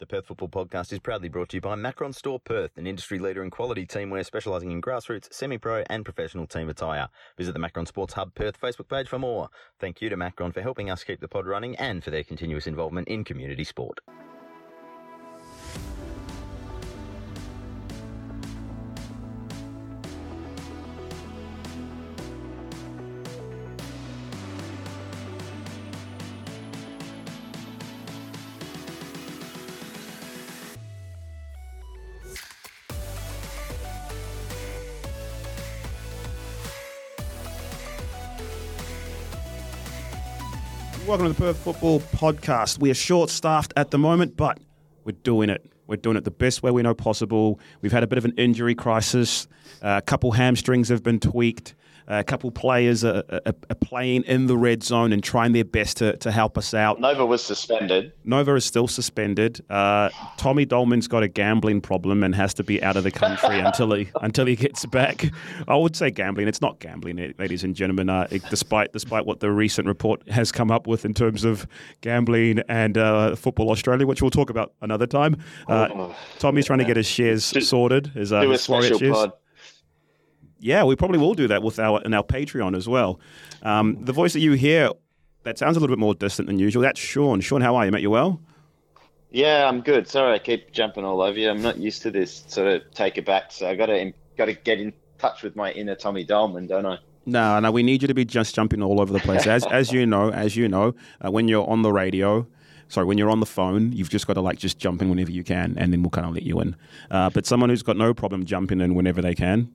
The Perth Football Podcast is proudly brought to you by Macron Store Perth, an industry leader in quality teamwear specialising in grassroots, semi-pro and professional team attire. Visit the Macron Sports Hub Perth Facebook page for more. Thank you to Macron for helping us keep the pod running and for their continuous involvement in community sport. Welcome to the Perth Football Podcast. We are short staffed at the moment, but we're doing it. We're doing it the best way we know possible. We've had a bit of an injury crisis. Uh, a couple hamstrings have been tweaked. A couple players are, are, are, playing in the red zone and trying their best to, to help us out. Nova was suspended. Nova is still suspended. Uh, Tommy Dolman's got a gambling problem and has to be out of the country until he until he gets back. I would say gambling. It's not gambling, ladies and gentlemen. Uh, despite despite what the recent report has come up with in terms of gambling and uh, Football Australia, which we'll talk about another time. Uh, oh, Tommy's trying to get his shares do, sorted. His, uh, do a special pod yeah, we probably will do that with our in our Patreon as well. Um, the voice that you hear that sounds a little bit more distant than usual. That's Sean. Sean, how are you, mate? You well? Yeah, I'm good. Sorry, I keep jumping all over you. I'm not used to this sort of take it back, so I got to got to get in touch with my inner Tommy Dolman, don't I? No, no, we need you to be just jumping all over the place. As as you know, as you know, uh, when you're on the radio, sorry, when you're on the phone, you've just got to like just jump in whenever you can, and then we'll kind of let you in. Uh, but someone who's got no problem jumping in whenever they can,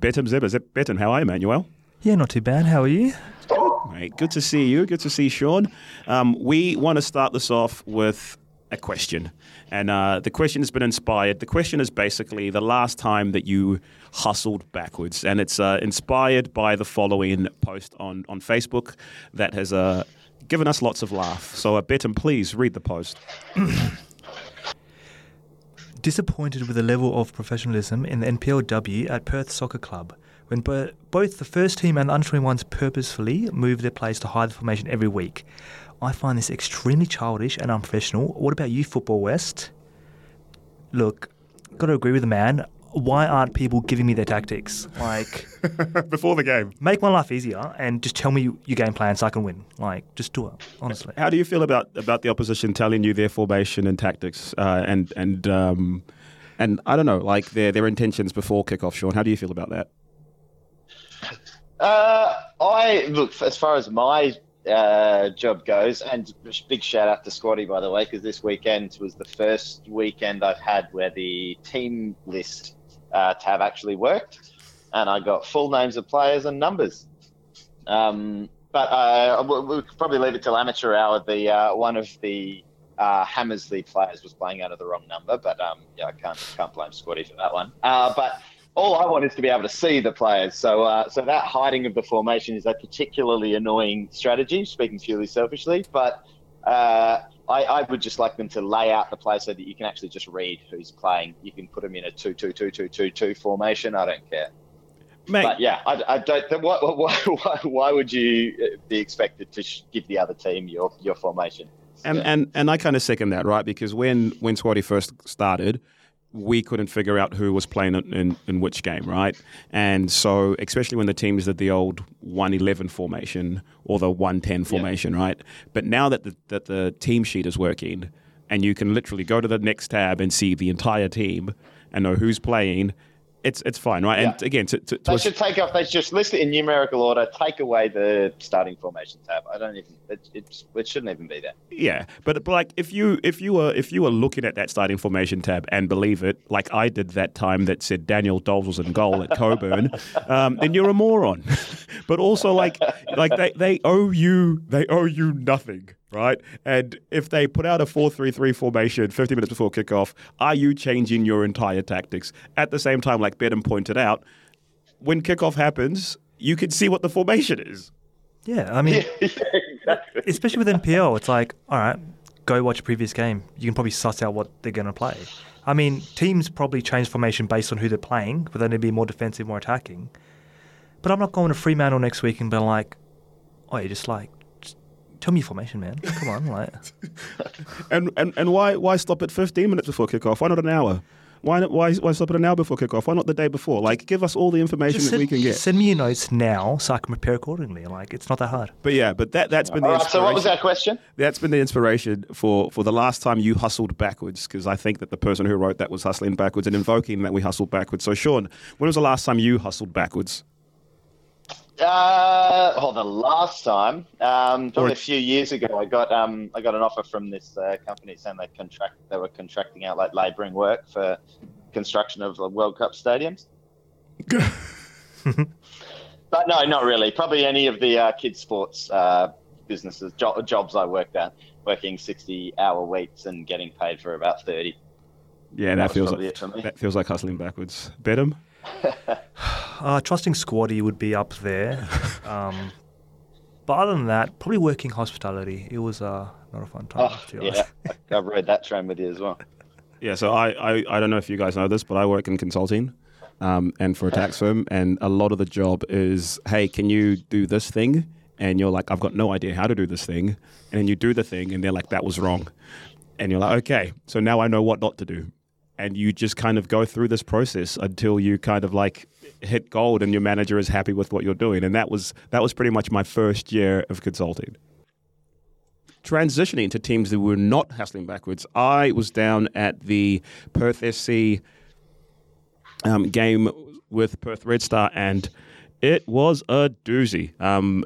Betim Zebba. Betim, how are you, Manuel? Yeah, not too bad. How are you? Good, mate. Good to see you. Good to see Sean. Um, we want to start this off with a question. And uh, the question has been inspired. The question is basically the last time that you hustled backwards. And it's uh, inspired by the following post on, on Facebook that has uh, given us lots of laugh. So, uh, Betim, please read the post. disappointed with the level of professionalism in the NPLW at Perth Soccer Club when bo- both the first team and the under 21s purposefully move their players to hide the formation every week. I find this extremely childish and unprofessional. What about you, Football West? Look, got to agree with the man why aren't people giving me their tactics? Like before the game, make my life easier and just tell me your game plan so I can win. Like just do it honestly. How do you feel about about the opposition telling you their formation and tactics uh, and and um, and I don't know, like their their intentions before kickoff? Sean, how do you feel about that? Uh, I look as far as my uh, job goes. And big shout out to Squadi, by the way, because this weekend was the first weekend I've had where the team list uh, tab actually worked, and I got full names of players and numbers. Um, but uh, we'll, we'll, probably leave it till amateur hour. The uh, one of the uh, Hamersley players was playing out of the wrong number, but um, yeah, I can't can't blame Squadi for that one. Uh, but all I want is to be able to see the players. So, uh, so that hiding of the formation is a particularly annoying strategy. Speaking purely selfishly, but uh, I, I, would just like them to lay out the play so that you can actually just read who's playing. You can put them in a two-two-two-two-two-two formation. I don't care. Mate. But yeah, I, I don't. Why, why, why, would you uh, be expected to give the other team your your formation? And yeah. and and I kind of second that, right? Because when when Squadi first started, we couldn't figure out who was playing in, in which game, right? And so, especially when the teams did the old 111 formation or the 110 formation, yeah. right? But now that the, that the team sheet is working and you can literally go to the next tab and see the entire team and know who's playing it's it's fine, right? Yeah. And again, to, to, to they should take off. They should just list it in numerical order. Take away the starting formation tab. I don't even. It, it, it shouldn't even be there. Yeah, but, but like if you if you were if you were looking at that starting formation tab and believe it, like I did that time that said Daniel Doles was in goal at Cockburn, um, then you're a moron. but also like like they, they owe you they owe you nothing right? And if they put out a 4 3 3 formation 50 minutes before kickoff, are you changing your entire tactics? At the same time, like Betim pointed out, when kickoff happens, you can see what the formation is. Yeah, I mean, yeah, exactly. especially with NPL, it's like, all right, go watch a previous game. You can probably suss out what they're going to play. I mean, teams probably change formation based on who they're playing, whether they be more defensive, more attacking. But I'm not going to Fremantle next week and be like, oh, you just like Tell me your formation, man. Come on, like. And, and and why why stop at 15 minutes before kickoff? Why not an hour? Why not, why why stop at an hour before kickoff? Why not the day before? Like, give us all the information Just that we can get. send me your notes now so I can prepare accordingly. Like, it's not that hard. But yeah, but that that's been the All right. So what was our question? That's been the inspiration for, for the last time you hustled backwards, because I think that the person who wrote that was hustling backwards and invoking that we hustled backwards. So, Sean, when was the last time you hustled backwards? Uh, oh, the last time, um, probably a few years ago, I got um, I got an offer from this uh, company saying they contract they were contracting out like labouring work for construction of the World Cup stadiums. but no, not really. Probably any of the uh, kids sports uh, businesses jo- jobs I worked at, working sixty hour weeks and getting paid for about thirty. Yeah, That that feels like, it for me. that feels like hustling backwards. Betim? Uh, trusting Squadi would be up there. um, but other than that, probably working hospitality. It was uh, not a fun time. Oh, to yeah, I- I've read that train with you as well. Yeah, so I, I, I don't know if you guys know this, but I work in consulting um, and for a tax firm, and a lot of the job is, hey, can you do this thing? And you're like, I've got no idea how to do this thing. And then you do the thing, and they're like, that was wrong. And you're like, okay, so now I know what not to do. And you just kind of go through this process until you kind of like hit gold, and your manager is happy with what you're doing. And that was that was pretty much my first year of consulting transitioning to teams that were not hustling backwards, I was down at the Perth SC um, game with Perth Red Star, and it was a doozy. Um,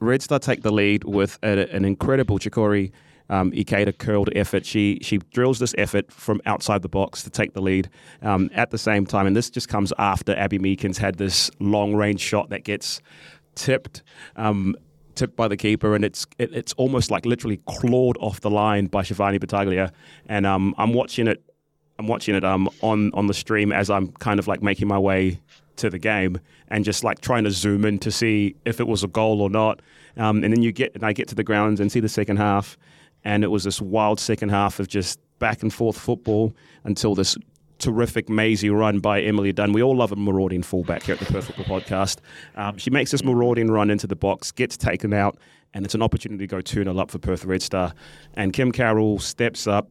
Red Star take the lead with a, an incredible Chikori um, Ikeda curled effort. She she drills this effort from outside the box to take the lead um, at the same time, and this just comes after Abby Meekins had this long range shot that gets tipped. Um, tipped by the keeper, and it's it, it's almost like literally clawed off the line by Shivani Battaglia. And um, I'm watching it, I'm watching it um on on the stream as I'm kind of like making my way to the game and just like trying to zoom in to see if it was a goal or not. Um, and then you get and I get to the grounds and see the second half, and it was this wild second half of just back and forth football until this terrific mazy run by Emily Dunn. We all love a marauding fullback here at the Perth Football Podcast. Um, she makes this marauding run into the box, gets taken out, and it's an opportunity to go 2 0 up for Perth Red Star. And Kim Carroll steps up,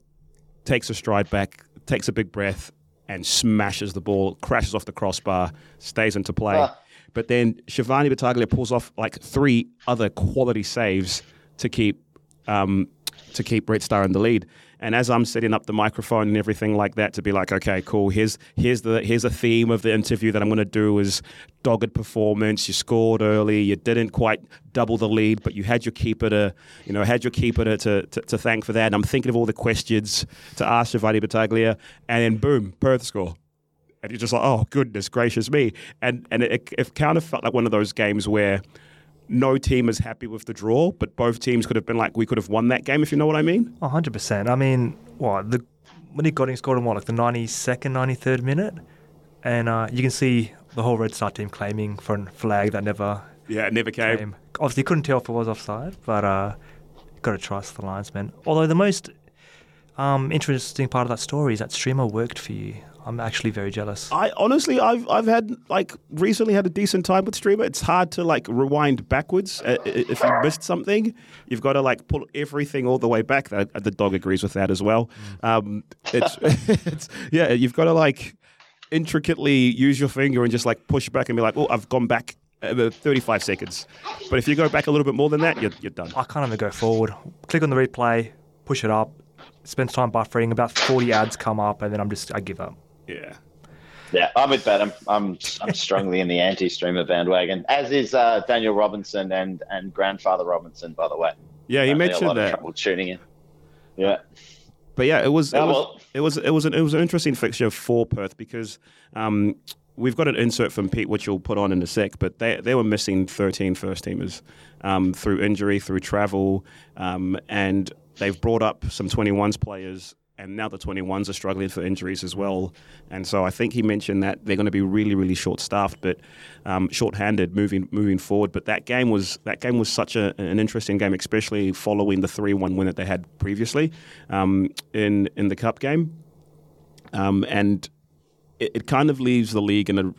takes a stride back, takes a big breath, and smashes the ball, crashes off the crossbar, stays into play. Ah. But then Shivani Battaglia pulls off like three other quality saves to keep um, to keep Red Star in the lead. And as I'm setting up the microphone and everything like that to be like, okay, cool. Here's here's the here's a theme of the interview that I'm going to do is dogged performance. You scored early. You didn't quite double the lead, but you had your keeper to you know had your keeper to to, to, thank for that. And I'm thinking of all the questions to ask Shivani Battaglia, and then boom, Perth score. And you're just like, oh goodness gracious me! And and it, it kind of felt like one of those games where no team is happy with the draw, but both teams could have been like, we could have won that game, if you know what I mean. Oh, 100%. I mean, what? The, when he got in, scored in what, like the 92nd, 93rd minute? And uh, you can see the whole Red Star team claiming for a flag that never Yeah, it never came. came. Obviously, couldn't tell if it was offside, but uh, got to trust the linesman. Although the most um, interesting part of that story is that streamer worked for you. I'm actually very jealous. I honestly, I've I've had like recently had a decent time with Streamer. It's hard to like rewind backwards uh, if you missed something. You've got to like pull everything all the way back. The, the dog agrees with that as well. Um, it's, it's yeah, you've got to like intricately use your finger and just like push back and be like, oh, I've gone back. uh, 35 seconds. But if you go back a little bit more than that, you're, you're done. I can't even go forward. Click on the replay, push it up, spend time buffering. About 40 ads come up, and then I'm just I give up. Yeah. Yeah, I'm with Betim. I'm I'm I'm strongly in the anti-streamer bandwagon, as is uh, Daniel Robinson and and grandfather Robinson, by the way. Yeah, he mentioned that. trouble tuning in. Yeah. But yeah, it was it Oh, was well. it was it was an, it was an interesting fixture for Perth because um, we've got an insert from Pete which you'll put on in a sec. But they they were missing 13 first teamers um, through injury, through travel, um, and they've brought up some 21s players. And now the 21s are struggling for injuries as well. And so I think he mentioned that they're going to be really, really short-staffed, but um, short-handed moving moving forward. But that game was that game was such a, an interesting game, especially following the 3-1 win that they had previously um, in in the cup game. Um, and it, it kind of leaves the league in a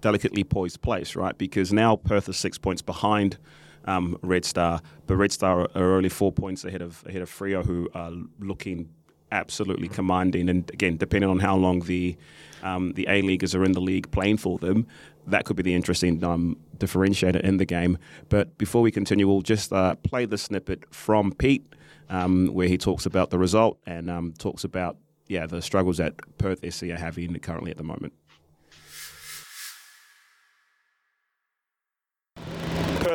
delicately poised place, right? Because now Perth is six points behind um, Red Star, but Red Star are only four points ahead of ahead of Freo, who are looking absolutely commanding. And again, depending on how long the um, the A leaguers are in the league playing for them, that could be the interesting um, differentiator in the game. But before we continue, we'll just uh, play the snippet from Pete, um, where he talks about the result and um, talks about yeah the struggles that Perth SC are having currently at the moment.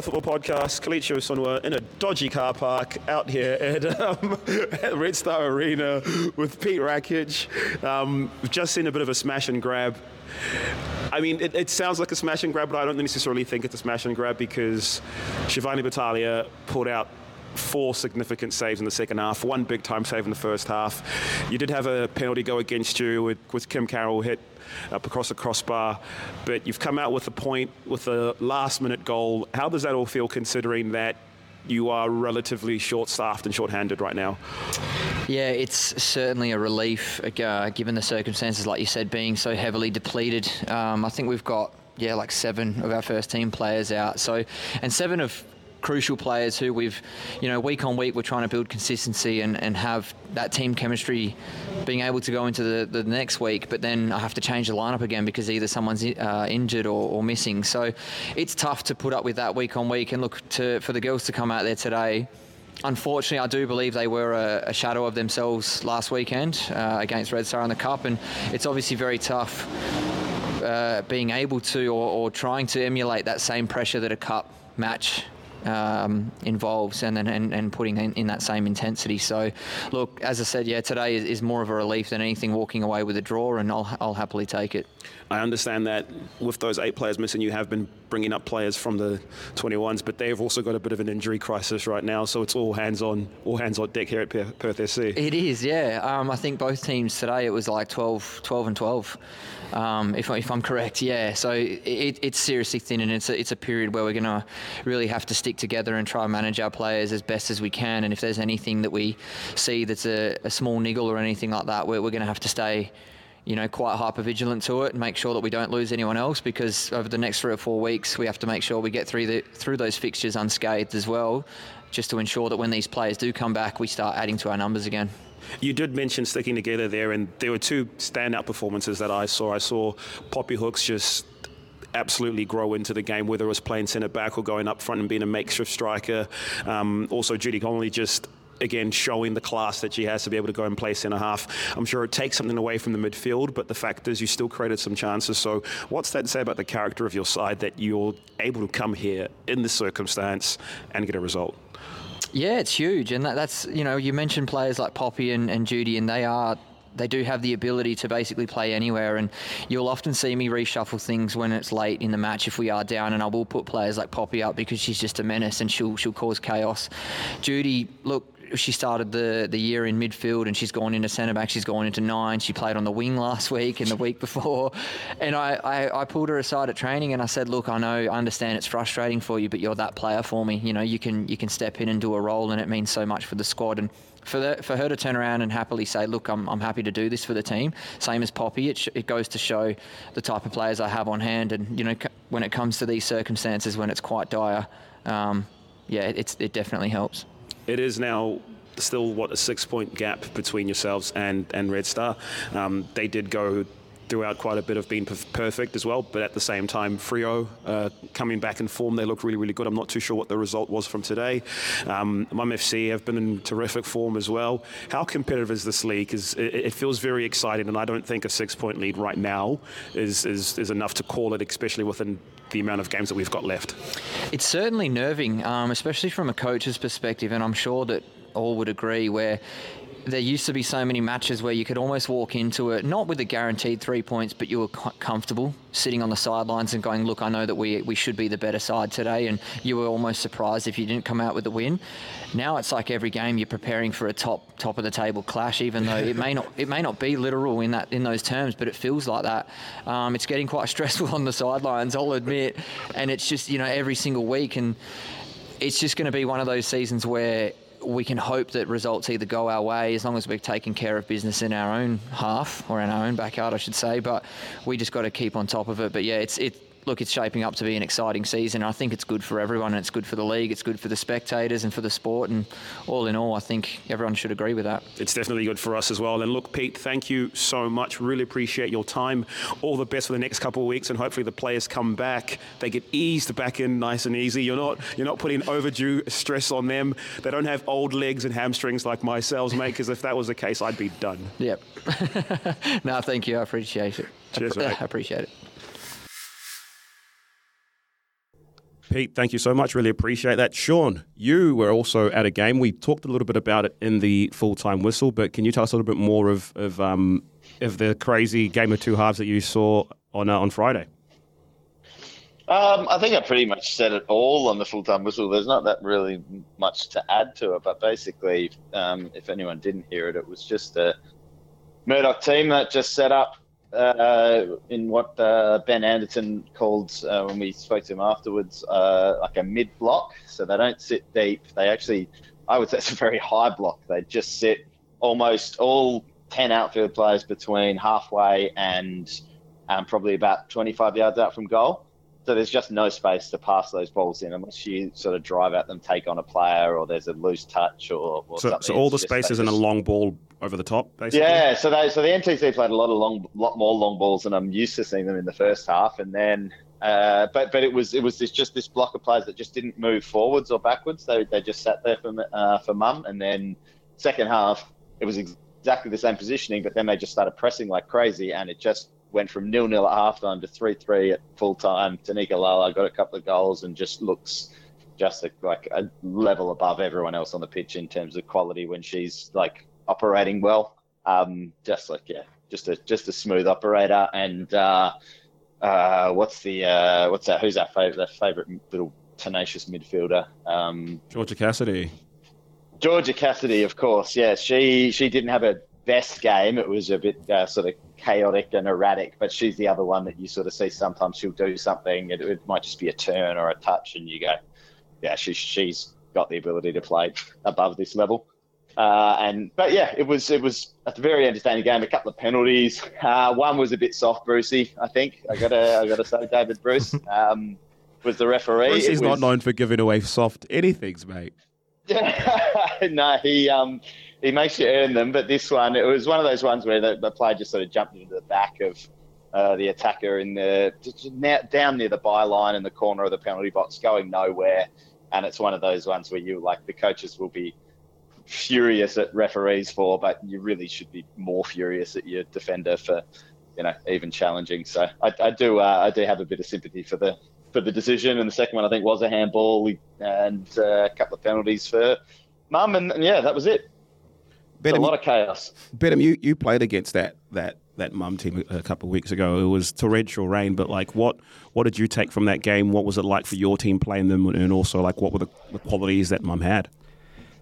Football Podcast, Kelechi Sonua in a dodgy car park out here at, um, at Red Star Arena with Pete Rakic. Um, we've just seen a bit of a smash and grab. I mean, it, it, sounds like a smash and grab, but I don't necessarily think it's a smash and grab because Shivani Battaglia pulled out four significant saves in the second half, one big time save in the first half. You did have a penalty go against you with, with Kim Carroll hit up across the crossbar, but you've come out with a point with a last minute goal. How does that all feel considering that you are relatively short staffed and short handed right now? Yeah, it's certainly a relief uh, given the circumstances, like you said, being so heavily depleted. Um, I think we've got yeah, like seven of our first team players out. So, and seven of crucial players who we've, you know, week on week we're trying to build consistency and, and have that team chemistry being able to go into the, the next week, but then I have to change the lineup again because either someone's uh, injured or, or, missing. So it's tough to put up with that week on week and look to for the girls to come out there today. Unfortunately, I do believe they were a, a shadow of themselves last weekend uh, against Red Star in the Cup, and it's obviously very tough uh, being able to or, or trying to emulate that same pressure that a cup match um, involves and, and, and putting in, in, that same intensity. So, look, as I said, yeah, today is, is, more of a relief than anything walking away with a draw, and I'll, I'll happily take it. I understand that with those eight players missing, you have been bringing up players from the 21s, but they've also got a bit of an injury crisis right now. So it's all hands on, all hands on deck here at Perth SC. It is, yeah. Um, I think both teams today it was like 12, 12 and 12 um, if, if, I'm correct. Yeah, so it, it's seriously thin, and it's a, it's a period where we're going to really have to stick together and try and manage our players as best as we can. And if there's anything that we see that's a, a small niggle or anything like that, we're, we're going to have to stay you know, quite hyper vigilant to it and make sure that we don't lose anyone else because over the next three or four weeks we have to make sure we get through the through those fixtures unscathed as well, just to ensure that when these players do come back, we start adding to our numbers again. You did mention sticking together there, and there were two standout performances that I saw. I saw Poppy Hooks just absolutely grow into the game, whether it was playing centre back or going up front and being a makeshift striker. Um, also, Judy Connolly just again showing the class that she has to be able to go and play centre half. I'm sure it takes something away from the midfield, but the fact is you still created some chances. So what's that say about the character of your side that you're able to come here in this circumstance and get a result? Yeah, it's huge, and that, that's you know you mentioned players like Poppy and, and Judy, and they are they do have the ability to basically play anywhere. And you'll often see me reshuffle things when it's late in the match if we are down, and I will put players like Poppy up because she's just a menace and she'll she'll cause chaos. Judy, look, she started the, the year in midfield and she's gone into centre back. She's gone into nine. She played on the wing last week and the week before. And I, I, I, pulled her aside at training and I said, look, I know, I understand it's frustrating for you, but you're that player for me. You know, you can you can step in and do a role and it means so much for the squad. And for the, for her to turn around and happily say, look, I'm, I'm happy to do this for the team. Same as Poppy, it, sh- it goes to show the type of players I have on hand. And, you know, c- when it comes to these circumstances, when it's quite dire, um, yeah, it's, it definitely helps it is now still what a six point gap between yourselves and and Red Star. Um, they did go throughout quite a bit of being perfect as well, but at the same time, Freo uh, coming back in form, they look really, really good. I'm not too sure what the result was from today. Um, Mum FC have been in terrific form as well. How competitive is this league? Is it, it, feels very exciting, and I don't think a six-point lead right now is, is is enough to call it, especially within the amount of games that we've got left. It's certainly nerving, um, especially from a coach's perspective, and I'm sure that all would agree, where there used to be so many matches where you could almost walk into it, not with a guaranteed three points, but you were comfortable sitting on the sidelines and going, look, I know that we, we should be the better side today. And you were almost surprised if you didn't come out with a win. Now it's like every game you're preparing for a top top of the table clash, even though it may not it may not be literal in that in those terms, but it feels like that. Um, it's getting quite stressful on the sidelines, I'll admit. And it's just, you know, every single week and it's just going to be one of those seasons where we can hope that results either go our way as long as we're taking care of business in our own half or in our own backyard, I should say. But we just got to keep on top of it. But yeah, it's it look, it's shaping up to be an exciting season. I think it's good for everyone, and it's good for the league. It's good for the spectators and for the sport. And all in all, I think everyone should agree with that. It's definitely good for us as well. And look, Pete, thank you so much. Really appreciate your time. All the best for the next couple of weeks, and hopefully the players come back. They get eased back in nice and easy. You're not you're not putting overdue stress on them. They don't have old legs and hamstrings like myself, mate. Because if that was the case, I'd be done. Yep. no, thank you. I appreciate it. Cheers, I, mate. I appreciate it. Pete, thank you so much. Really appreciate that. Sean, you were also at a game. We talked a little bit about it in the full time whistle, but can you tell us a little bit more of of, um, of the crazy game of two halves that you saw on uh, on Friday? Um, I think I pretty much said it all on the full time whistle. There's not that really much to add to it, but basically, um, if anyone didn't hear it, it was just a Murdoch team that just set up uh, in what uh, Ben Anderton called uh, when we spoke to him afterwards, uh, like a mid block. So they don't sit deep. They actually, I would say, it's a very high block. They just sit almost all ten outfield players between halfway and um, probably about 25 yards out from goal. So there's just no space to pass those balls in unless you sort of drive at them, take on a player, or there's a loose touch or, or So, something. so all the It's spaces they and a long ball over the top, basically. yeah, so they so the NTC played a lot of long, lot more long balls than I'm used to seeing them in the first half, and then, uh, but but it was it was this, just this block of players that just didn't move forwards or backwards. They they just sat there for uh, for mum, and then second half it was exactly the same positioning, but then they just started pressing like crazy, and it just went from nil nil at halftime to three three at full time. Tanika Lala got a couple of goals and just looks just a, like a level above everyone else on the pitch in terms of quality when she's like operating well. Um, just like yeah, just a just a smooth operator. And uh, uh, what's the uh, what's that? Who's our favorite? That favorite little tenacious midfielder? Um, Georgia Cassidy. Georgia Cassidy, of course. Yeah, she she didn't have a best game. It was a bit uh, sort of chaotic and erratic, but she's the other one that you sort of see sometimes she'll do something. It, it might just be a turn or a touch, and you go, yeah, she's she's got the ability to play above this level. Uh, and but yeah, it was it was a very entertaining game. A couple of penalties. Uh, one was a bit soft, Brucey. I think I gotta I gotta say, David Bruce um, was the referee. Bruce is not known for giving away soft anythings, mate. no, he um he makes you earn them, but this one it was one of those ones where the, the player just sort of jumped into the back of uh, the attacker in the down near the byline in the corner of the penalty box, going nowhere. And it's one of those ones where you like the coaches will be furious at referees for, but you really should be more furious at your defender for, you know, even challenging. So I, I do uh, I do have a bit of sympathy for the for the decision. And the second one I think was a handball and uh, a couple of penalties for mum, and, and yeah, that was it. It's a lot of chaos. Betim, you, you played against that that that mum team a couple of weeks ago. It was torrential rain, but like, what what did you take from that game? What was it like for your team playing them, and also like, what were the, the qualities that mum had?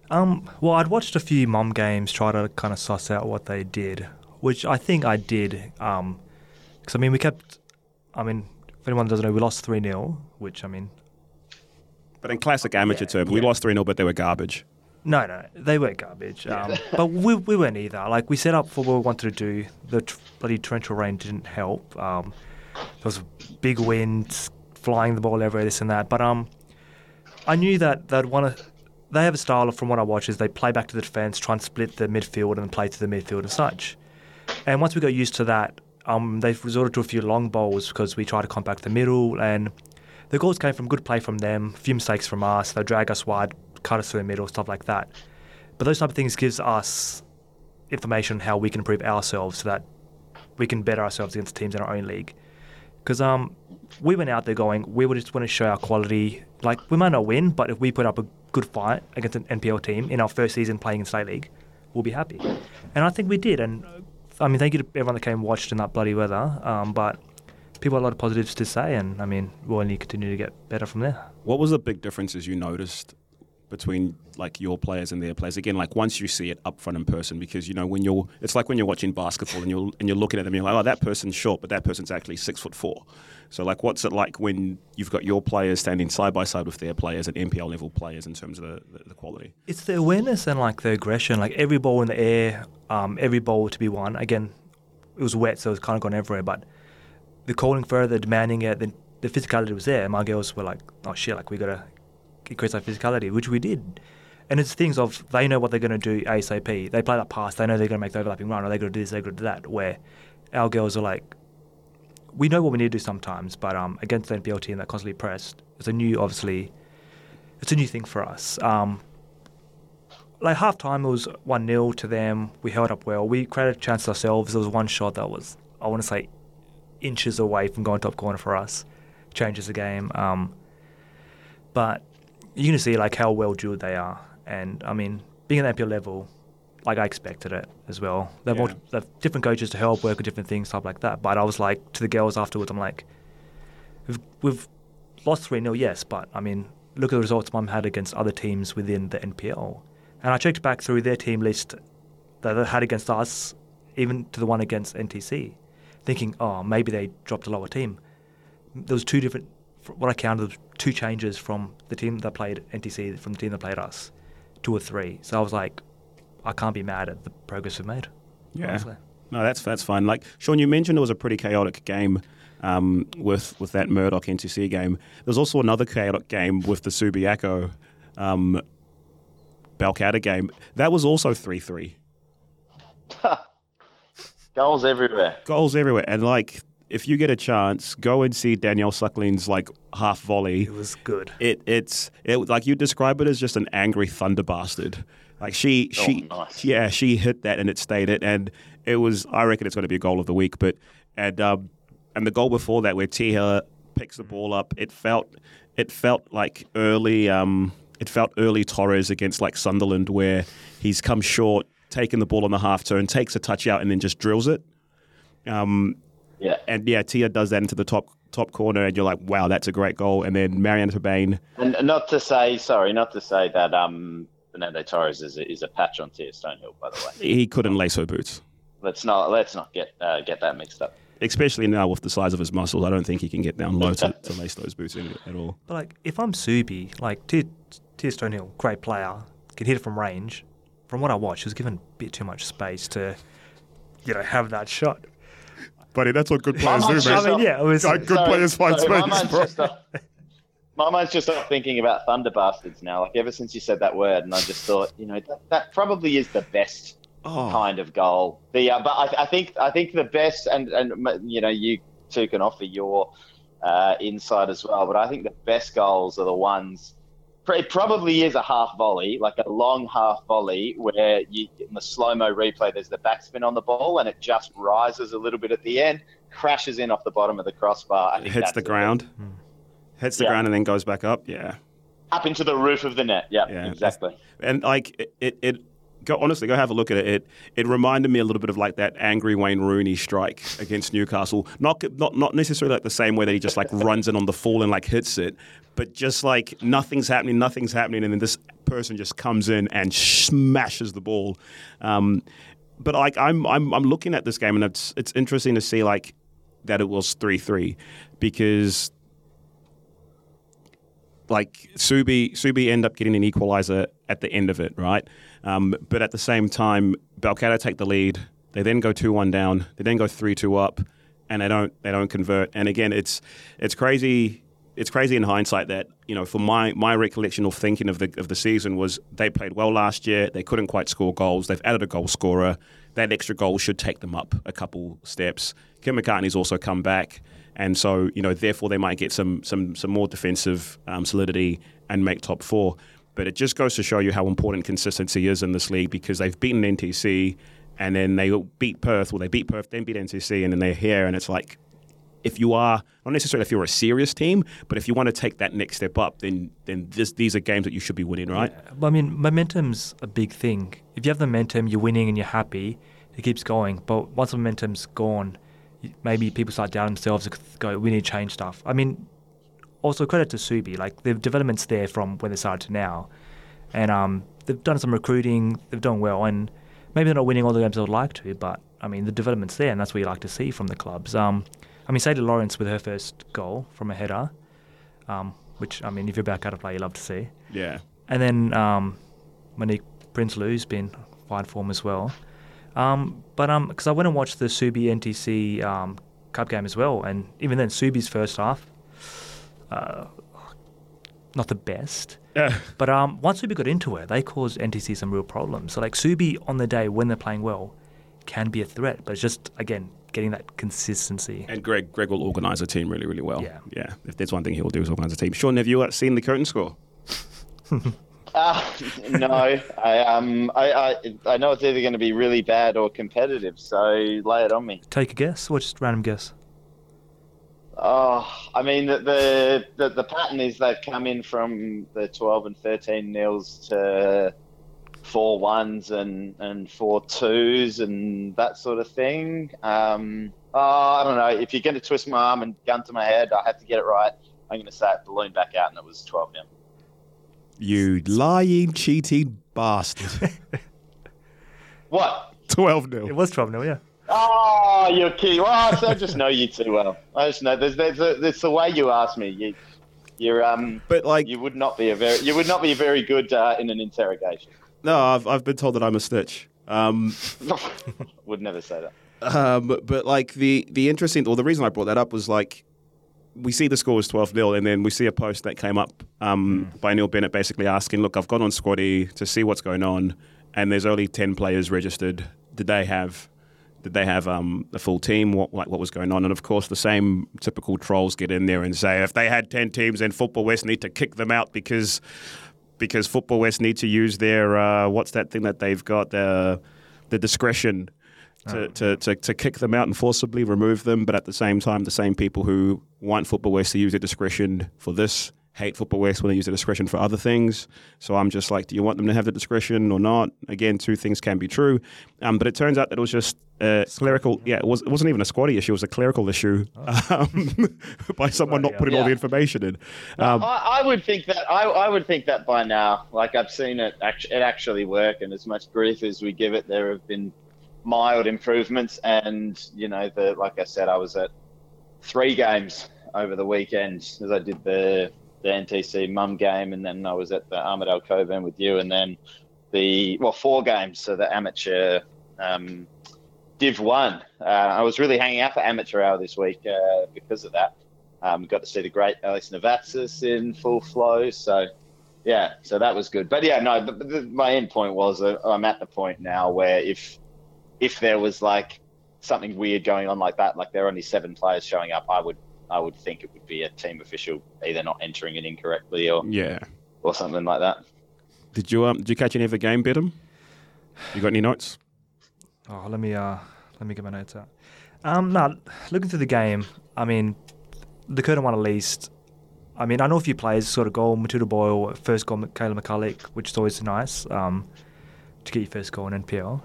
Um, well, I'd watched a few mom games, try to kind of suss out what they did, which I think I did. Um, because I mean, we kept. I mean, if anyone doesn't know, we lost three 0 which I mean, But in classic amateur terms, we lost three 0 but they were garbage. No, no, they were garbage. Um, but we we weren't either. Like we set up for what we wanted to do. The tr- bloody torrential rain didn't help. Um, there was big winds, flying the ball everywhere, this and that. But um, I knew that they'd want to. They have a style of, from what I watch, is they play back to the defence, try and split the midfield and play to the midfield and such. And once we got used to that, um, they've resorted to a few long bowls because we try to compact the middle. And the goals came from good play from them, a few mistakes from us. They drag us wide, the middle, stuff like that. But those type of things gives us information on how we can improve ourselves so that we can better ourselves against teams in our own league. Because um, we went out there going, we would just want to show our quality. Like we might not win, but if we put up a good fight against an NPL team in our first season playing in state league, we'll be happy. And I think we did. And I mean, thank you to everyone that came and watched in that bloody weather. Um, but people had a lot of positives to say, and I mean, we'll only continue to get better from there. What was the big differences you noticed between like your players and their players? Again, like once you see it up front in person, because you know when you're, it's like when you're watching basketball and you're and you're looking at them, you're like, oh, that person's short, but that person's actually six foot four. So like, what's it like when you've got your players standing side by side with their players and NPL level players in terms of the, the, the quality? It's the awareness and like the aggression. Like every ball in the air, um, every ball to be won. Again, it was wet, so it's kind of gone everywhere. But the calling further, demanding it, the physicality was there. My girls were like, "Oh shit! Like we gotta increase our physicality," which we did. And it's things of they know what they're going to do ASAP. They play that pass. They know they're going to make the overlapping run, or they're going to do this, they're going to do that. Where our girls are like, we know what we need to do sometimes, but um, against the NPL team that constantly pressed, it's a new, obviously, it's a new thing for us. Um, like half time, it was 1 0 to them. We held up well. We created a chance ourselves. There was one shot that was, I want to say, inches away from going top corner for us. Changes the game. Um, but you can see like how well drilled they are. And I mean, being at NPL level, like I expected it as well. They've, Yeah. all, they've different coaches to help work with different things, stuff like that. But I was like to the girls afterwards, I'm like, we've, we've lost three 0 yes, but I mean, look at the results Mum had against other teams within the NPL. And I checked back through their team list that they had against us, even to the one against NTC, thinking, oh, maybe they dropped a lower team. There was two different, what I counted, was two changes from the team that played NTC from the team that played us, two or three. So I was like, I can't be mad at the progress we've made. Yeah. honestly. No, that's that's fine. Like Sean, you mentioned it was a pretty chaotic game um, with with that Murdoch NTC game. There's also another chaotic game with the Subiaco um, Balcatta game. That was also three three. Goals everywhere. Goals everywhere, and like if you get a chance, go and see Danielle Suckling's like half volley. It was good. It it's it like you describe it as just an angry thunder bastard. Like she Oh, she nice. yeah she hit that and it stayed it and it was I reckon it's going to be a goal of the week. But and um, and the goal before that where Tia picks the ball up, it felt it felt like early um it felt early Torres against like Sunderland where he's come short, taken the ball on the half turn, takes a touch out and then just drills it. Um, Yeah. and yeah, Tia does that into the top top corner, and you're like, wow, that's a great goal. And then Marianne Turbane, And not to say, sorry, not to say that um, Fernando Torres is a, is a patch on Tia Stonehill, by the way. he couldn't lace her boots. Let's not let's not get uh, get that mixed up. Especially now with the size of his muscles, I don't think he can get down low to, to lace those boots in at all. But like, if I'm Subi, like Tia, Tia Stonehill, great player, can hit it from range. From what I watched, she was given a bit too much space to, you know, have that shot. Buddy, that's what good players do, man. I mean, yeah, it was. Like, good Sorry, players find sorry, my space, mind's bro. just off- My mind's just off thinking about Thunder Bastards now. Like ever since you said that word, and I just thought, you know, that, that probably is the best Oh, kind of goal. The uh, but I, I think I think the best, and and you know, you two can offer your uh, insight as well. But I think the best goals are the ones. It probably is a half volley, like a long half volley, where you in the slow mo replay, there's the backspin on the ball, and it just rises a little bit at the end, crashes in off the bottom of the crossbar. I think hits the ground, hmm. hits the Yeah. ground, and then goes back up. Yeah, up into the roof of the net. Yeah, Yeah, exactly. and like it, it, it go honestly go have a look at it. It it reminded me a little bit of like that angry Wayne Rooney strike against Newcastle. Not not not necessarily like the same way that he just like runs in on the fall and like hits it, but just like nothing's happening, nothing's happening, and then this person just comes in and smashes the ball. Um, but like I'm I'm I'm looking at this game and it's it's interesting to see like that it was three three because like Subi Subi end up getting an equalizer at the end of it, right? Um, but at the same time, Balcatta take the lead. They then go two one down. They then go three two up, and they don't they don't convert. And again, it's it's crazy. It's crazy in hindsight that you know, for my my recollection of thinking of the of the season was they played well last year. They couldn't quite score goals. They've added a goal scorer. That extra goal should take them up a couple steps. Kim McCartney's also come back. And so, you know, therefore they might get some some some more defensive um, solidity and make top four. But it just goes to show you how important consistency is in this league because they've beaten NTC and then they beat Perth. Well, they beat Perth, then beat NTC, and then they're here. And it's like, if you are not necessarily if you're a serious team, but if you want to take that next step up, then then this, these are games that you should be winning, right? Yeah, I mean, momentum's a big thing. If you have momentum, you're winning and you're happy, it keeps going. But once the momentum's gone, maybe people start doubting themselves go, we need to change stuff. I mean, also credit to Subi. Like, the development's there from when they started to now. And um, they've done some recruiting, they've done well. And maybe they're not winning all the games they would like to, but I mean, the development's there, and that's what you like to see from the clubs. Um, I mean, Sadie Lawrence with her first goal from a header, um, which, I mean, if you're back out of play, you love to see. Yeah. And then um, Monique Prinsloo's been fine form as well. Um, but um, because I went and watched the Subi NTC um, Cup game as well, and even then Subi's first half, uh, not the best. Uh, But um, once Subi got into it, they caused NTC some real problems. So like Subi on the day when they're playing well can be a threat, but it's just again getting that consistency. and Greg, Greg will organise a team really, really well. Yeah. yeah. If there's one thing he'll do is organise a team. Sean, have you uh, seen the curtain score? Uh, no, I um, I, I I know it's either going to be really bad or competitive. So lay it on me. Take a guess, or just random guess. Oh, I mean the the, the the pattern is they've come in from the twelve and thirteen nils to four ones and and four twos and that sort of thing. Um, oh, I don't know. If you're going to twist my arm and gun to my head, I have to get it right. I'm going to say it ballooned back out and it was twelve nil. You lying, cheating bastard. What? 12 nil. It was 12 nil. yeah. Oh, you're kidding. Well, I just know you too well. I just know there's there's, a, there's the way you ask me. You, you're um. But, like, You would not be a very you would not be very good uh, in an interrogation. no, I've, I've been told that I'm a stitch. Um, would never say that. Um, but like the the interesting, or the reason I brought that up was like we see the score was 12 0, and then we see a post that came up um, by Neil Bennett basically asking, Look, I've gone on Squadi to see what's going on, and there's only 10 players registered. Did they have. Did they have um, the full team? What like what was going on? And of course, the same typical trolls get in there and say, if they had ten teams, then Football West need to kick them out because because Football West need to use their uh, what's that thing that they've got the the discretion to, to, to, to kick them out and forcibly remove them, but at the same time, the same people who want Football West to use their discretion for this hate Football West when they use their discretion for other things. So I'm just like, do you want them to have the discretion or not? Again, two things can be true, um, but it turns out that it was just a clerical. Yeah, it, was, it wasn't even a Squadi issue; it was a clerical issue um, by someone not yeah. putting all the information in. Um, I, I would think that I, I would think that by now. Like I've seen it act- it actually work, and as much grief as we give it, there have been mild improvements. And you know, the like I said, I was at three games over the weekend as I did the the NTC mum game, and then I was at the Armadale Cockburn with you, and then the well four games, so the amateur. Um, Div one. Uh, I was really hanging out for amateur hour this week uh, because of that. Um, got to see the great Alex Navatsas in full flow. So, yeah, so that was good. But yeah, no, the, the, my end point was uh, I'm at the point now where if if there was like something weird going on like that, like there are only seven players showing up, I would I would think it would be a team official either not entering it incorrectly or yeah. or something like that. Did you um, did you catch any of the game, Betim? You got any notes? Oh, let me uh, let me get my notes out. Um, no, looking through the game, I mean, the curtain one at least. I mean, I know a few players sort of goal. Matilda Boyle, first goal, Kayla McCulloch, which is always nice um, to get your first goal in NPL.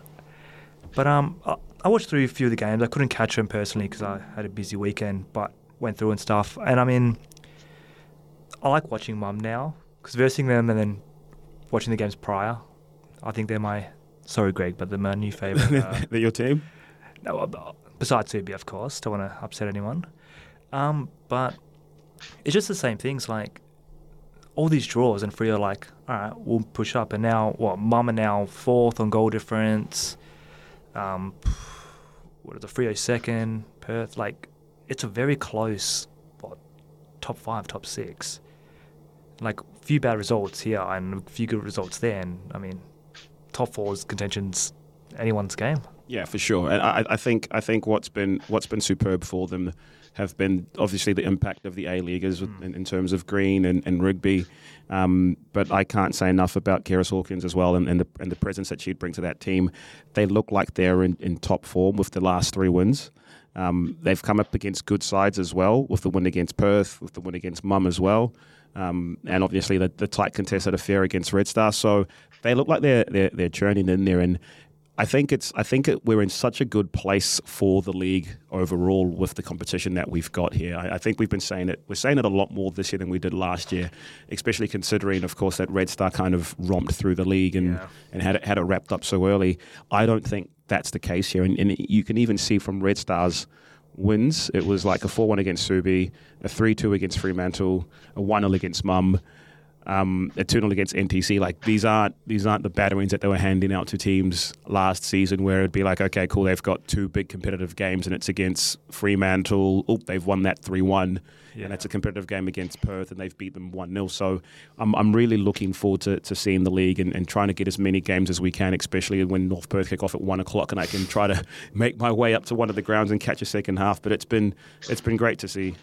But um, I, I watched through a few of the games. I couldn't catch them personally because I had a busy weekend, but went through and stuff. And I mean, I like watching Mum now because versing them and then watching the games prior. I think they're my sorry, Greg, but they're my new favorite. Uh, They're your team? no, uh, besides Subi, of course. Don't want to upset anyone. Um, but it's just the same things. Like all these draws, and Free are like, all right, we'll push up. And now, what? Mum are now fourth on goal difference. Um, what is it? Freo second. Perth. Like, it's a very close, what, top five, top six. Like, few bad results here and a few good results there. And I mean, top four's contention's anyone's game. Yeah, for sure. And I, I think I think what's been what's been superb for them have been obviously the impact of the A leaguers in, in terms of Green and, and Rigby. Um, but I can't say enough about Keris Hawkins as well and, and the and the presence that she'd bring to that team. They look like they're in, in top form with the last three wins. Um, they've come up against good sides as well, with the win against Perth, with the win against Mum as well, um, and obviously the, the tight contested affair against Red Star. So they look like they're they're, they're churning in there, and I think it's I think it, we're in such a good place for the league overall with the competition that we've got here. I, I think we've been saying it. We're saying it a lot more this year than we did last year, especially considering, of course, that Red Star kind of romped through the league and Yeah. and had it had it wrapped up so early. I don't think that's the case here, and, and you can even see from Red Star's wins, it was like a four-one against Subi, a three-two against Fremantle, a one-0 against Mum. Um, a 2 0 against NTC. Like these aren't these aren't the batterings that they were handing out to teams last season, where it'd be like, okay, cool, they've got two big competitive games, and it's against Fremantle. Oh, they've won that three one, Yeah. and it's a competitive game against Perth, and they've beat them one 0 So I'm I'm really looking forward to, to seeing the league and, and trying to get as many games as we can, especially when North Perth kick off at one o'clock, and I can try to make my way up to one of the grounds and catch a second half. But it's been it's been great to see.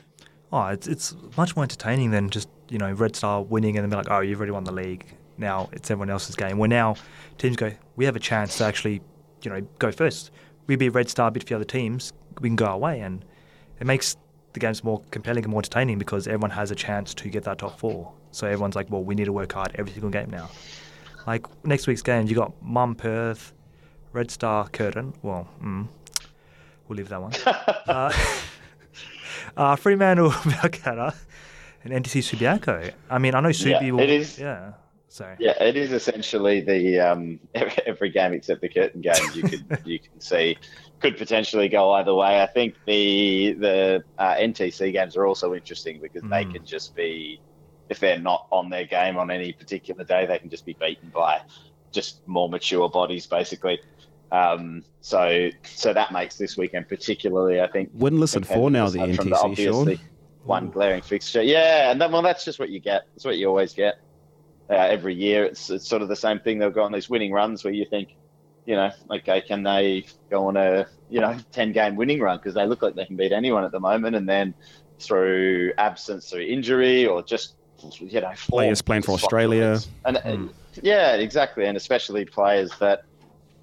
Oh, it's it's much more entertaining than just you know Red Star winning and then be like, oh, you've already won the league. Now it's everyone else's game. Where now teams go, we have a chance to actually, you know, go first. We beat Red Star, beat a few other teams. We can go our way, and it makes the games more compelling and more entertaining because everyone has a chance to get that top four. So everyone's like, well, we need to work hard every single game now. Like next week's games, you got Mum Perth, Red Star Curtin. Well, mm, we'll leave that one. uh, uh, Fremantle Balcatta and NTC Subiaco. I mean, I know Subi Yeah, will. it is- Yeah. So. Yeah, it is essentially the um, every, every game except the Curtin games you could you can see could potentially go either way. I think the the uh, NTC games are also interesting because they Mm. can just be if they're not on their game on any particular day, they can just be beaten by just more mature bodies, basically. Um, so so that makes this weekend particularly, I think, Winless and four now, the competitive aside from NTC, obviously Sean. One glaring fixture. Yeah, and then, well, that's just what you get. That's what you always get uh, every year. It's, it's sort of the same thing. They'll go on these winning runs where you think, you know, okay, can they go on a you know ten game winning run because they look like they can beat anyone at the moment, and then through absence, through injury, or just you know Players playing for Australia. and Hmm. yeah, exactly, and especially players that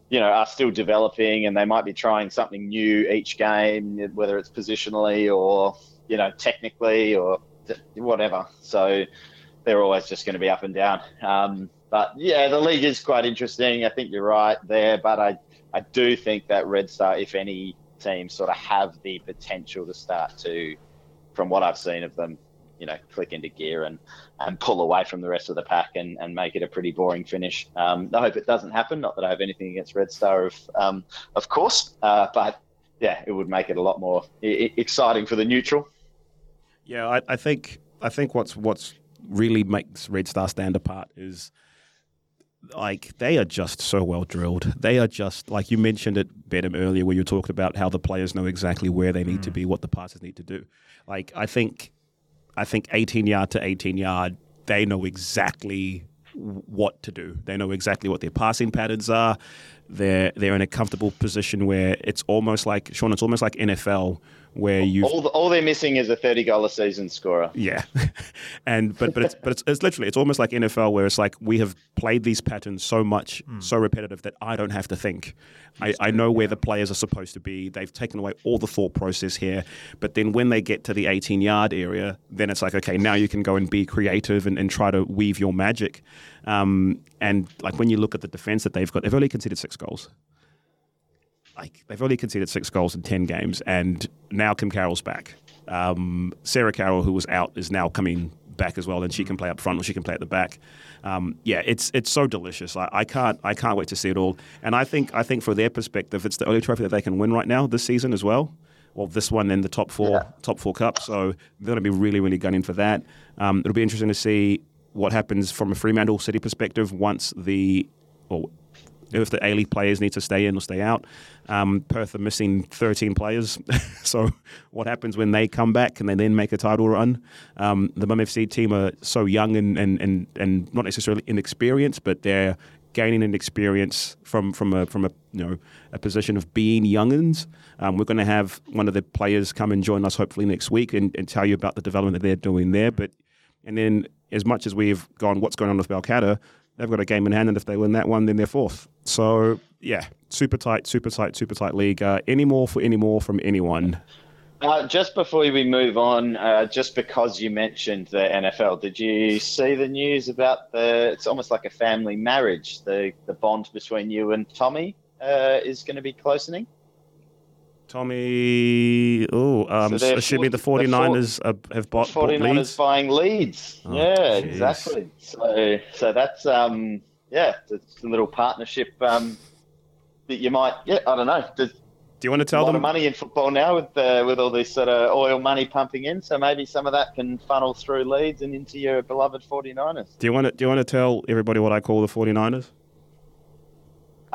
you know are still developing and they might be trying something new each game, whether it's positionally or you know technically or whatever. So they're always just going to be up and down. Um, but yeah, the league is quite interesting. I think you're right there, but I I do think that Red Star, if any team, sort of have the potential to start to, from what I've seen of them, you know, click into gear and and pull away from the rest of the pack and, and make it a pretty boring finish. Um, I hope it doesn't happen. Not that I have anything against Red Star, of um, of course, uh, but yeah, it would make it a lot more exciting for the neutral. Yeah, I, I think I think what's what's really makes Red Star stand apart is like they are just so well drilled. They are just like you mentioned it, Betim, earlier, where you talked about how the players know exactly where they need to be, mm. what the passes need to do. Like I think, I think eighteen yard to eighteen yard, they know exactly what to do. They know exactly what their passing patterns are. They're they're in a comfortable position where it's almost like Sean. It's almost like NFL where you All, the, all they're missing is a thirty goal a season scorer. yeah, and but but it's but it's, it's literally it's almost like NFL where it's like we have played these patterns so much, so repetitive that I don't have to think. I, I know where the players are supposed to be. They've taken away all the thought process here. But then when they get to the 18 yard area, then it's like okay, now you can go and be creative and, and try to weave your magic. Um, and like when you look at the defense that they've got, they've only conceded six goals like they've only conceded six goals in ten games, and now Kim Carroll's back. Um, Sarah Carroll, who was out, is now coming back as well, and she can play up front or she can play at the back. Um, yeah, it's it's so delicious. I, I can't I can't wait to see it all. And I think I think for their perspective, it's the only trophy that they can win right now this season as well. Well, this one and the top four top four cup. So they're going to be really really gunning for that. Um, it'll be interesting to see what happens from a Fremantle City perspective once the or if the A League players need to stay in or stay out. Um, Perth are missing 13 players. so what happens when they come back? Can they then make a title run? Um, the Mum FC team are so young and, and, and, and not necessarily inexperienced, but they're gaining an experience from, from, a, from a, you know, a position of being youngins. Um, we're going to have one of the players come and join us hopefully next week and, and tell you about the development that they're doing there. But and then as much as we've gone, what's going on with Balcatta, they've got a game in hand, and if they win that one, then they're fourth. So yeah, super tight, super tight, super tight league. Uh, any more for any more from anyone? Uh, just before we move on, uh, just because you mentioned the NFL, did you see the news about the? It's almost like a family marriage. The the bond between you and Tommy uh, is going to be closening. Tommy, oh, um, So so they're it should be the four- the four- 49ers have bought, bought 49ers buying leads. Oh, yeah, jeez. exactly. So so that's um yeah, it's a little partnership um that you might yeah I don't know. Do you want to tell a lot them? of money in football now with uh, with all this sort of oil money pumping in. So maybe some of that can funnel through Leeds and into your beloved 49ers. Do you want to? Do you want to tell everybody what I call the 49ers?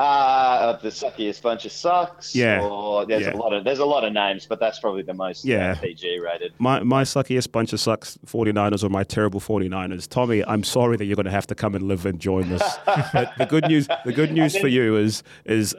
Uh, the suckiest bunch of sucks. Yeah. Or there's Yeah. a lot of there's a lot of names, but that's probably the most Yeah. uh, PG rated. My my suckiest bunch of sucks 49ers or my terrible 49ers. Tommy, I'm sorry that you're going to have to come and live and join this. but the good news the good news for you is is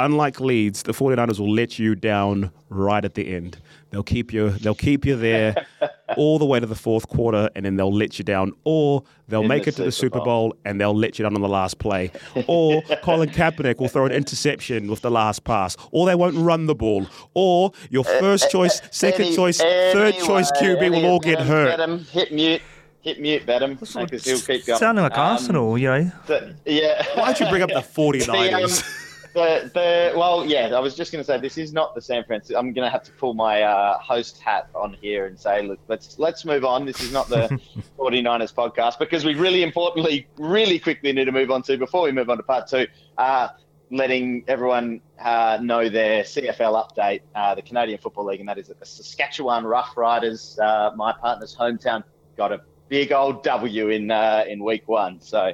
unlike Leeds, the 49ers will let you down right at the end. They'll keep you they'll keep you there all the way to the fourth quarter and then they'll let you down or they'll In make the it to the Super Super Bowl and they'll let you down on the last play. Or Colin Kaepernick will throw an interception with the last pass. Or they won't run the ball. Or your first choice, second Any- choice, third anyway, choice QB will all get hurt. bet him, hit mute, hit mute, Betim, because he'll keep going. Sounding like Um, Arsenal, you know. the- yeah. Why'd you bring up the 49ers? The, the well, yeah, I was just going to say this is not the San Francisco. I'm going to have to pull my uh, host hat on here and say, look, let's let's move on. This is not the 49ers podcast because we really importantly, really quickly need to move on to before we move on to part two. Uh, letting everyone uh, know their CFL update, uh, the Canadian Football League, and that is that the Saskatchewan Roughriders, uh, my partner's hometown, got a big old W in uh, in week one. So,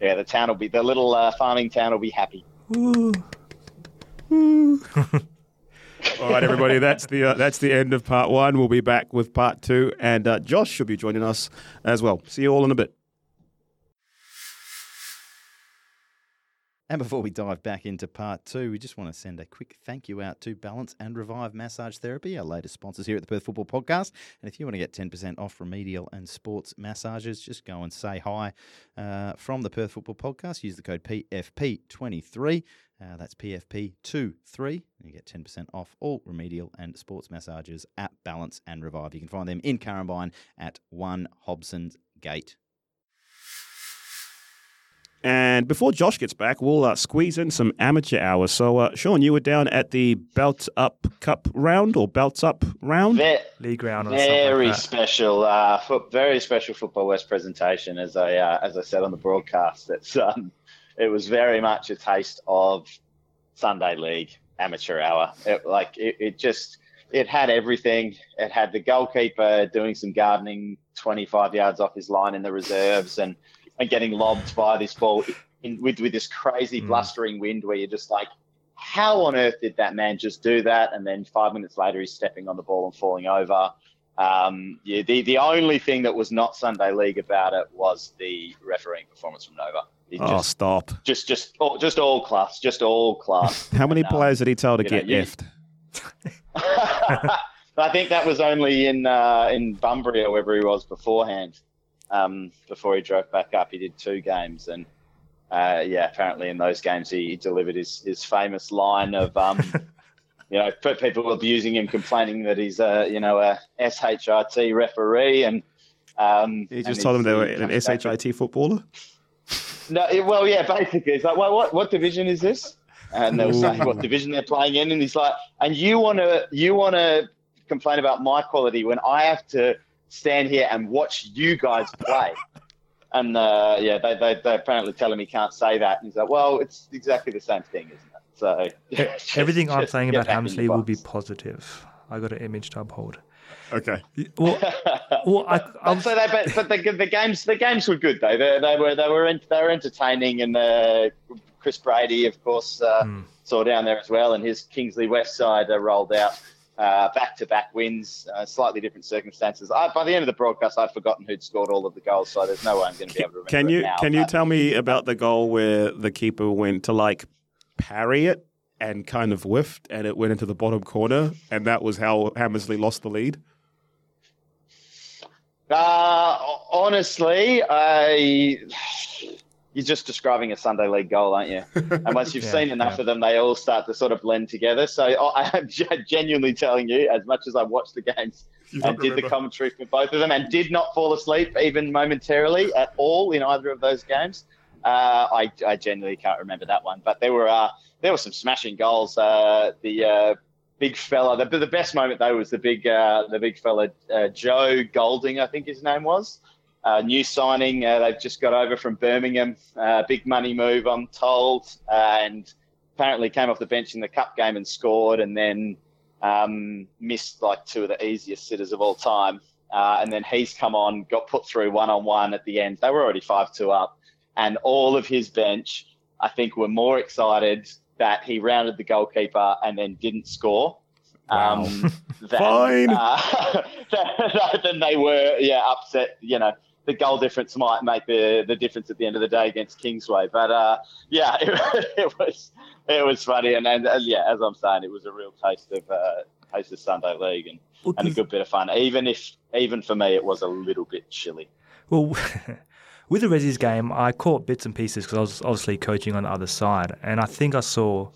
yeah, the town will be the little uh, farming town will be happy. All right, everybody, that's the uh, that's the end of part one. We'll be back with part two, and uh, Josh should be joining us as well. See you all in a bit. And before we dive back into part two, we just want to send a quick thank you out to Balance and Revive Massage Therapy, our latest sponsors here at the Perth Football Podcast. And if you want to get 10% off remedial and sports massages, just go and say hi uh, from the Perth Football Podcast. Use the code PFP23. Uh, that's PFP23. And you get 10% off all remedial and sports massages at Balance and Revive. You can find them in Currambine at 1 Hobson's Gate. And before Josh gets back, we'll uh, squeeze in some amateur hours. So, uh, Sean, you were down at the Belt Up Cup round or Belts Up round? Ve- League round or very like that. special, uh, foot, very special Football West presentation. As I uh, as I said on the broadcast, it's um, it was very much a taste of Sunday League amateur hour. It, like it, it just it had everything. It had the goalkeeper doing some gardening 25 yards off his line in the reserves and, and getting lobbed by this ball in, with, with this crazy Mm. blustering wind where you're just like, how on earth did that man just do that? And then five minutes later, he's stepping on the ball and falling over. Um, yeah, the, the only thing that was not Sunday League about it was the refereeing performance from Nova. It Oh, just, stop. just, just, all, just all class, just all class. How many And, um, players did he tell to know, get you- effed? I think that was only in uh, in Bunbury or wherever he was beforehand. Um, before he drove back up, he did two games, and uh, yeah, apparently in those games he, he delivered his, his famous line of, um, you know, people abusing him, complaining that he's a you know a SHIT referee, and um, He and just told them they were an and- SHIT footballer? no, well, yeah, basically, it's like, what, what, what division is this? And they'll say what division they're playing in, and he's like, and you want to, you want to complain about my quality when I have to stand here and watch you guys play. And uh, yeah, they, they, they apparently tell him he can't say that. And he's like, well, it's exactly the same thing, isn't it? So just- Everything I'm saying about back in Hamersley will be positive. I got an image to uphold. Okay. Well, well I, But I'm, so they, but, but the, the games the games were good though. They, they were they were ent- they were entertaining, and uh, Chris Brady, of course, uh, Hmm. saw down there as well, and his Kingsley West side uh, rolled out back to back wins, uh, slightly different circumstances. I, by the end of the broadcast, I'd forgotten who'd scored all of the goals, so there's no way I'm going to be able to remember. Can you now, can you tell me about the goal where the keeper went to like parry it and kind of whiffed and it went into the bottom corner and that was how Hamersley lost the lead? Uh, honestly, I. You're just describing a Sunday league goal, aren't you? And once you've Yeah, seen enough yeah. of them, they all start to sort of blend together. So I- I'm genuinely telling you, as much as I watched the games and did the commentary for both of them, and did not fall asleep even momentarily at all in either of those games, uh, I, I genuinely can't remember that one. But there were uh, there were some smashing goals. Uh, the uh, big fella, the, the best moment though was the big uh, the big fella uh, Joe Golding, I think his name was. Uh, new signing. Uh, they've just got over from Birmingham. Uh, big money move, I'm told. and apparently came off the bench in the cup game and scored, and then um, missed like two of the easiest sitters of all time. Uh, and then he's come on, got put through one on one at the end. They were already 5 2 up. And all of his bench, I think, were more excited that he rounded the goalkeeper and then didn't score. Wow. Um, than, Fine. Uh, than, than they were, yeah, upset. You know, the goal difference might make the, the difference at the end of the day against Kingsway. But uh, yeah, it, it was it was funny, and, and uh, yeah, as I'm saying, it was a real taste of uh, taste of Sunday League and, Well, and a good bit of fun. Even if even for me, it was a little bit chilly. Well, with the Resi's game, I caught bits and pieces because I was obviously coaching on the other side, and I think I saw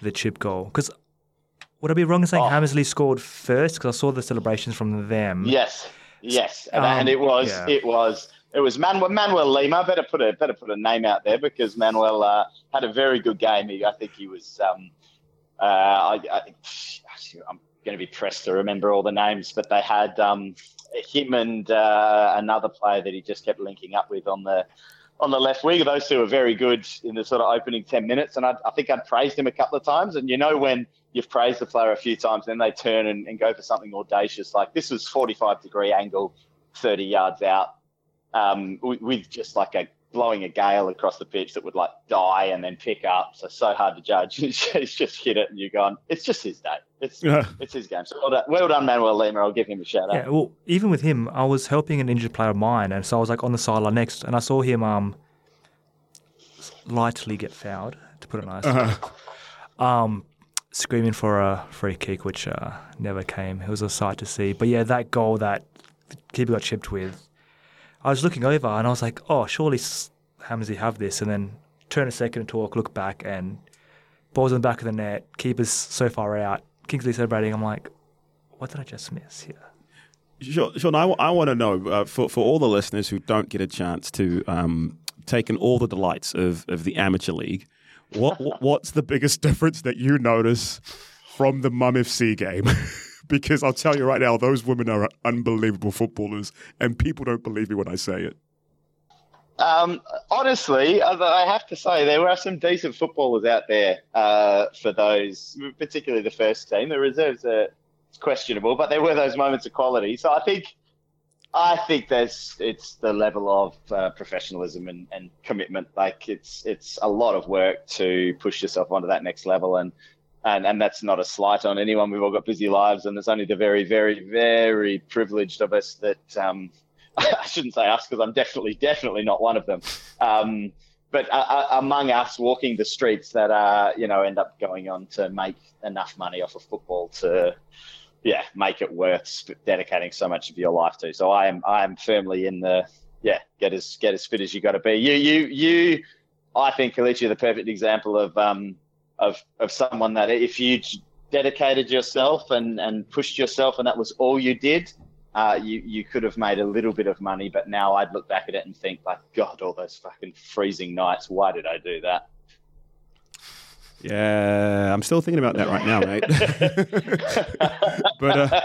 the chip goal. Because would I be wrong in saying Oh. Hamersley scored first? Because I saw the celebrations from them. Yes, yes, and, Um, and it was yeah. it was it was Manuel, Manuel Lima. Better put a better put a name out there because Manuel uh, had a very good game. He, I think he was. Um, uh, I, I, I'm going to be pressed to remember all the names, but they had um, him and uh, another player that he just kept linking up with on the on the left wing. Those two were very good in the sort of opening ten minutes, and I, I think I'd praised him a couple of times. And you know when you've praised the player a few times, then they turn and, and go for something audacious. Like this was 45 degree angle, 30 yards out, um, with, with just like a blowing a gale across the pitch that would like die and then pick up. So so hard to judge. He's just hit it, and you're going, it's just his day. It's Yeah. it's his game. So well done, well done Manuel Lima. I'll give him a shout out. Yeah, well, even with him, I was helping an injured player of mine, and so I was like on the sideline next, and I saw him um lightly get fouled, to put it nicely. Um, screaming for a free kick, which uh, never came. It was a sight to see. But yeah, that goal that the keeper got chipped with, I was looking over and I was like, oh, surely Hamzy have this, and then turn a second and talk, look back, and balls in the back of the net. Keeper's so far out. Kingsley celebrating. I'm like, what did I just miss here? Sean, Sean I, want to know uh, for, for all the listeners who don't get a chance to um, take in all the delights of, of the amateur league, what what- what's the biggest difference that you notice from the Mum FC game? because I'll tell you right now, those women are unbelievable footballers, and people don't believe me when I say it. Um, honestly, I I have to say there were some decent footballers out there uh, for those, particularly the first team. The reserves are questionable, but there were those moments of quality. So I think, I think there's it's the level of uh, professionalism and, and commitment. Like it's it's a lot of work to push yourself onto that next level, and and and that's not a slight on anyone. We've all got busy lives, and it's only the very, very, very privileged of us that. Um, I shouldn't say us because I'm definitely, definitely not one of them. Um, but uh, uh, among us walking the streets that uh, you know end up going on to make enough money off of football to, yeah, make it worth dedicating so much of your life to. So I am, I am firmly in the, yeah, get as get as fit as you got to be. You, you, you. I think Kelechi the perfect example of um, of of someone that if you dedicated yourself and and pushed yourself and that was all you did uh, you you could have made a little bit of money, but now I'd look back at it and think like, God, all those fucking freezing nights. Why did I do that? Yeah, I'm still thinking about that right now, mate. but uh,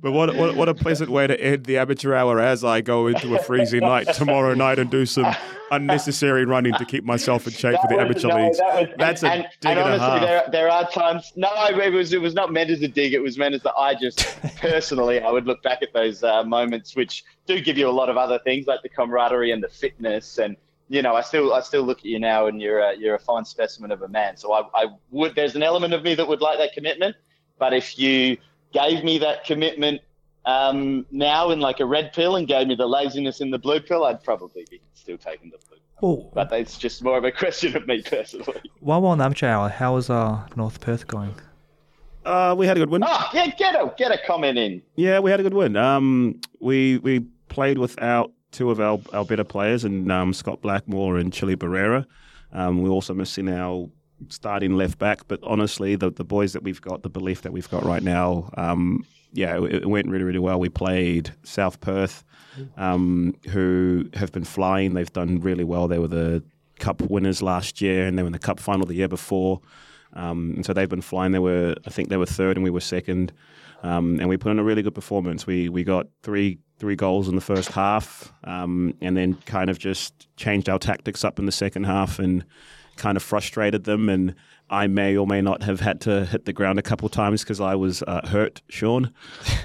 but what, what what a pleasant way to end the amateur hour as I go into a freezing night tomorrow night and do some unnecessary running to keep myself in shape for the amateur no, leagues. that was- That's a dig and and a honestly, half. there there are times. No, it was it was not meant as a dig. It was meant as that I just personally I would look back at those uh, moments, which do give you a lot of other things like the camaraderie and the fitness and. You know, I still, I still look at you now, and you're, a, you're a fine specimen of a man. So I, I would. There's an element of me that would like that commitment, but if you gave me that commitment um, now in like a red pill and gave me the laziness in the blue pill, I'd probably be still taking the blue. Well, But it's just more of a question of me personally. while we're on the amateur hour, how was uh, North Perth going? Uh, we had a good win. Oh, get get a get a comment in. Yeah, we had a good win. Um, we we played without two of our, our better players, and um, Scott Blackmore and Chili Barrera. Um, we're also missing our starting left back, but honestly, the the boys that we've got, the belief that we've got right now, um, yeah, it, it went really really well. We played South Perth, um, who have been flying. They've done really well. They were the cup winners last year, and they were in the cup final the year before. Um, and so they've been flying. They were, I think, they were third, and we were second. Um, and we put in a really good performance. We we got three three goals in the first half, um, and then kind of just changed our tactics up in the second half and kind of frustrated them. And I may or may not have had to hit the ground a couple of times because I was uh, hurt, Sean.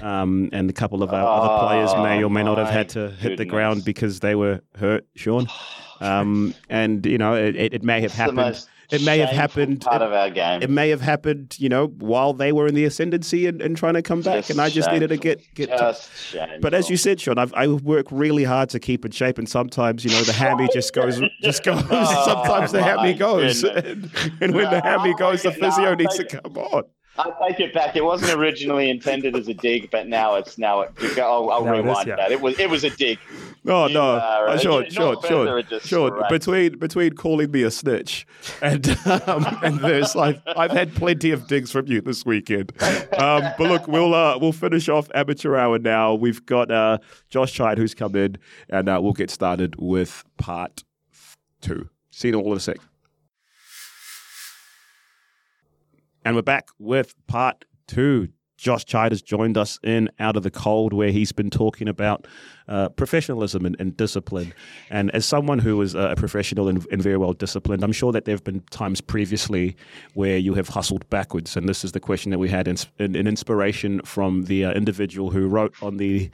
Um, and a couple of our other players may or may not have had to hit the ground because they were hurt, Sean. Um, and, you know, it, it, may have It's happened. It may have happened. Part It, of our game. it may have happened, you know, while they were in the ascendancy and, and trying to come back. Just and I just needed to get, get Just shameful. but as you said, Sean, I've, I work really hard to keep in shape, and sometimes, you know, the hammy just goes, just goes. Oh, sometimes the hammy goes, and, and when the oh hammy goes, the. No, physio I'll needs to come on. I take it back. It wasn't originally intended as a dig, but now it's now. It, I'll, I'll Now it is, rewind yeah. that. It was it was a dig. No, You no, uh, Sean, not Sean, further, Sean, right. Between between calling me a snitch and um, and this, I've I've had plenty of digs from you this weekend. Um, but look, we'll uh, we'll finish off amateur hour now. We've got uh, Josh Chide who's come in, and uh, we'll get started with part two. See you all in a sec. And we're back with part two. Josh Chide has joined us in Out of the Cold, where he's been talking about uh, professionalism and, and discipline. And as someone who is a professional and, and very well disciplined, I'm sure that there have been times previously where you have hustled backwards. And this is the question that we had in, in, in inspiration from the uh, individual who wrote on the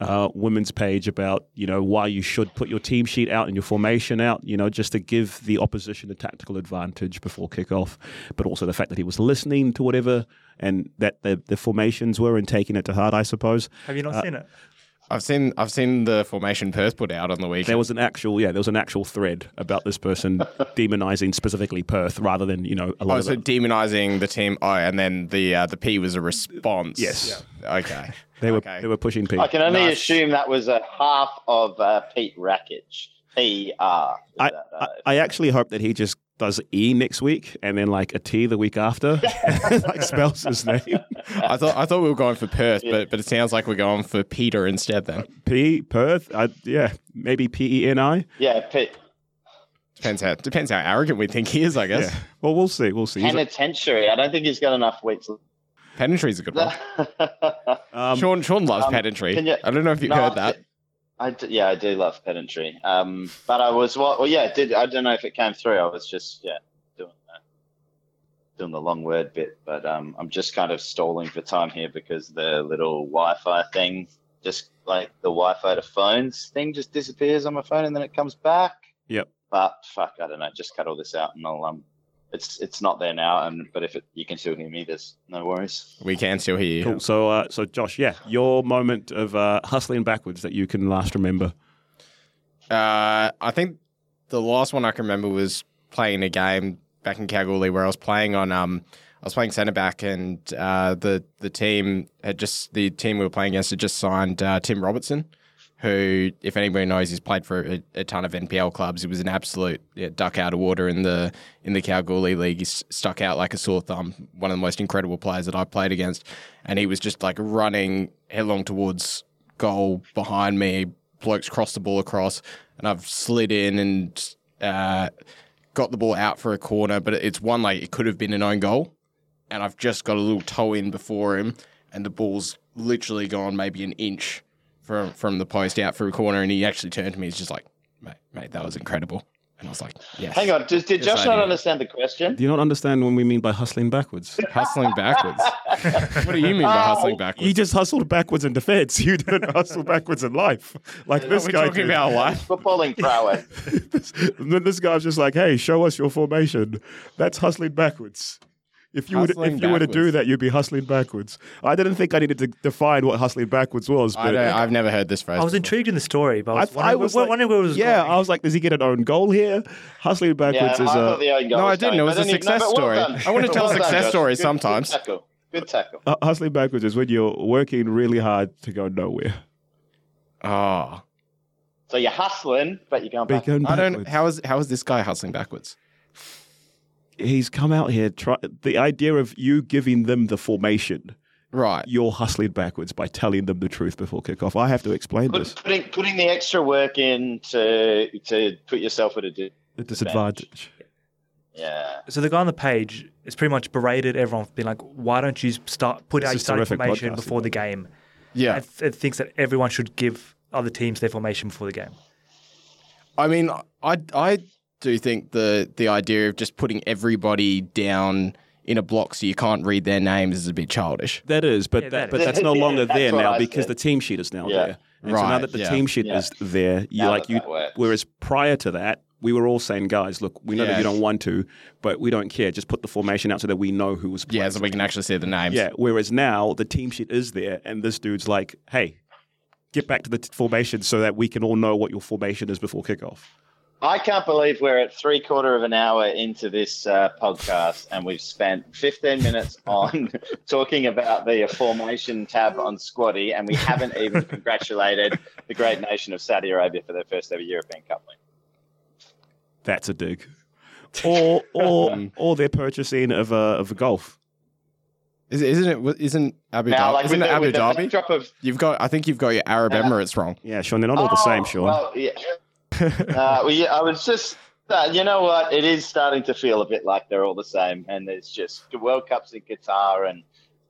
uh, women's page about, you know, why you should put your team sheet out and your formation out, you know, just to give the opposition a tactical advantage before kickoff, but also the fact that he was listening to whatever and that the, the formations were and taking it to heart, I suppose. Have you not Uh, seen it? I've seen I've seen the formation Perth put out on the weekend. There was an actual, yeah, there was an actual thread about this person demonizing specifically Perth rather than, you know, a lot Oh, of so the, demonizing the team. Oh, and then the uh, the P was a response. Yes. Okay. they were okay. they were pushing Pete. I can only Nice. assume that was a half of uh, Pete Rakic. P R. I, I, I actually hope that he just does E next week and then like a T the week after, like spells his name. I thought I thought we were going for Perth, but but it sounds like we're going for Peter instead. Then P Perth, I, yeah, maybe P E N I. yeah, Pete. depends how depends how arrogant we think he is. I guess Yeah. Well, we'll see. We'll see. He's a- Penitentiary. I don't think he's got enough weeks. pedantry's a good one. um, Sean Sean loves um, pedantry. you- I don't know if you No, heard that. I d- yeah, I do love pedantry. Um, but I was well, well, yeah, it did I don't know if it came through. I was just yeah doing that, doing the long word bit, but um, I'm just kind of stalling for time here because the little Wi-Fi thing, just like the Wi-Fi to phones thing, just disappears on my phone and then it comes back. Yep. But fuck, I don't know. Just cut all this out and I'll um, it's it's not there now. And but if it, you can still hear me, there's no worries. We can still hear you. Cool. So, uh, so Josh, yeah, your moment of uh, hustling backwards that you can last remember. Uh, I think the last one I can remember was playing a game back in Kalgoorlie where I was playing on um I was playing centre back and uh, the the team had just the team we were playing against had just signed uh, Tim Robertson, who if anybody knows he's played for a, a ton of NPL clubs. He was an absolute yeah, duck out of water in the in the Kalgoorlie league. He stuck out like a sore thumb. One of the most incredible players that I've played against, and he was just like running headlong towards goal behind me. Blokes crossed the ball across, and I've slid in and uh, got the ball out for a corner, but it's one like it could have been an own goal, and I've just got a little toe in before him, and the ball's literally gone maybe an inch from from the post out for a corner, and he actually turned to me. He's just like, "Mate, mate, that was incredible," and I was like, "Yes." Hang on, did, did Yes, Josh I not understand the question? Do you not understand what we mean by hustling backwards? hustling backwards. what do you mean by Oh, hustling uh, backwards? You just hustled backwards in defense. You didn't hustle backwards in life, like this We're guy talking did. about life. Footballing prowess. And then this guy's just like, "Hey, show us your formation." That's hustling backwards. If you would, Hustling if you were to do backwards. that, you'd be hustling backwards. I didn't think I needed to define what hustling backwards was, I but don't, I've never heard this phrase. I was before. intrigued in the story, but I was, I, wondering, I was like, wondering where it was yeah, going. I was like, does he get an own goal here? Hustling Yeah, backwards I is thought a the own goal No, I was didn't. coming, It was but a anyway- success no, but well story. done. I wanna tell Well done, success Josh. stories Good- sometimes. Good tackle. Good tackle. uh, hustling backwards is when you're working really hard to go nowhere. Oh, So you're hustling, but you're going But back. going I don't. backwards. How is how is this guy hustling backwards? He's come out here. Try the idea of you giving them the formation. Right. You're hustling backwards by telling them the truth before kickoff. I have to explain Put, this. putting putting the extra work in to to put yourself at a di- The disadvantage. yeah. So the guy on the page is pretty much berated everyone for being like, "Why don't you start put This out your is starting formation before the the game?" Yeah. It, th- thinks that everyone should give other teams their formation before the game. I mean, I I do you think the the idea of just putting everybody down in a block so you can't read their names is a bit childish. That is, but Yeah, that, that but that's no longer that's there now because the team sheet is now Yeah. there. And so now that the yeah. team sheet Yeah. is there, you Now like you. Whereas prior to that, we were all saying, guys, look, we know that you don't want to, but we don't care. Just put the formation out so that we know who was playing. Yeah, so we can actually see the names. Yeah. Whereas now the team sheet is there, and this dude's like, hey, get back to the t- formation so that we can all know what your formation is before kickoff. I can't believe we're at three quarter of an hour into this uh, podcast and we've spent 15 minutes on talking about the formation tab on Squadi and we haven't even congratulated the great nation of Saudi Arabia for their first ever European Cup win. That's a dig. Or or or their purchasing of a of a golf. Is, isn't it? Isn't Abu Now, Dhabi? like isn't it the, Abu Dhabi? backdrop of You've got. I think you've got your Arab Uh, Emirates wrong. Yeah, Sean, they're not all the same, Oh, Sean. Well, yeah. Uh, well, yeah, I was just, uh, you know what? It is starting to feel a bit like they're all the same. And there's just the World Cups in Qatar and,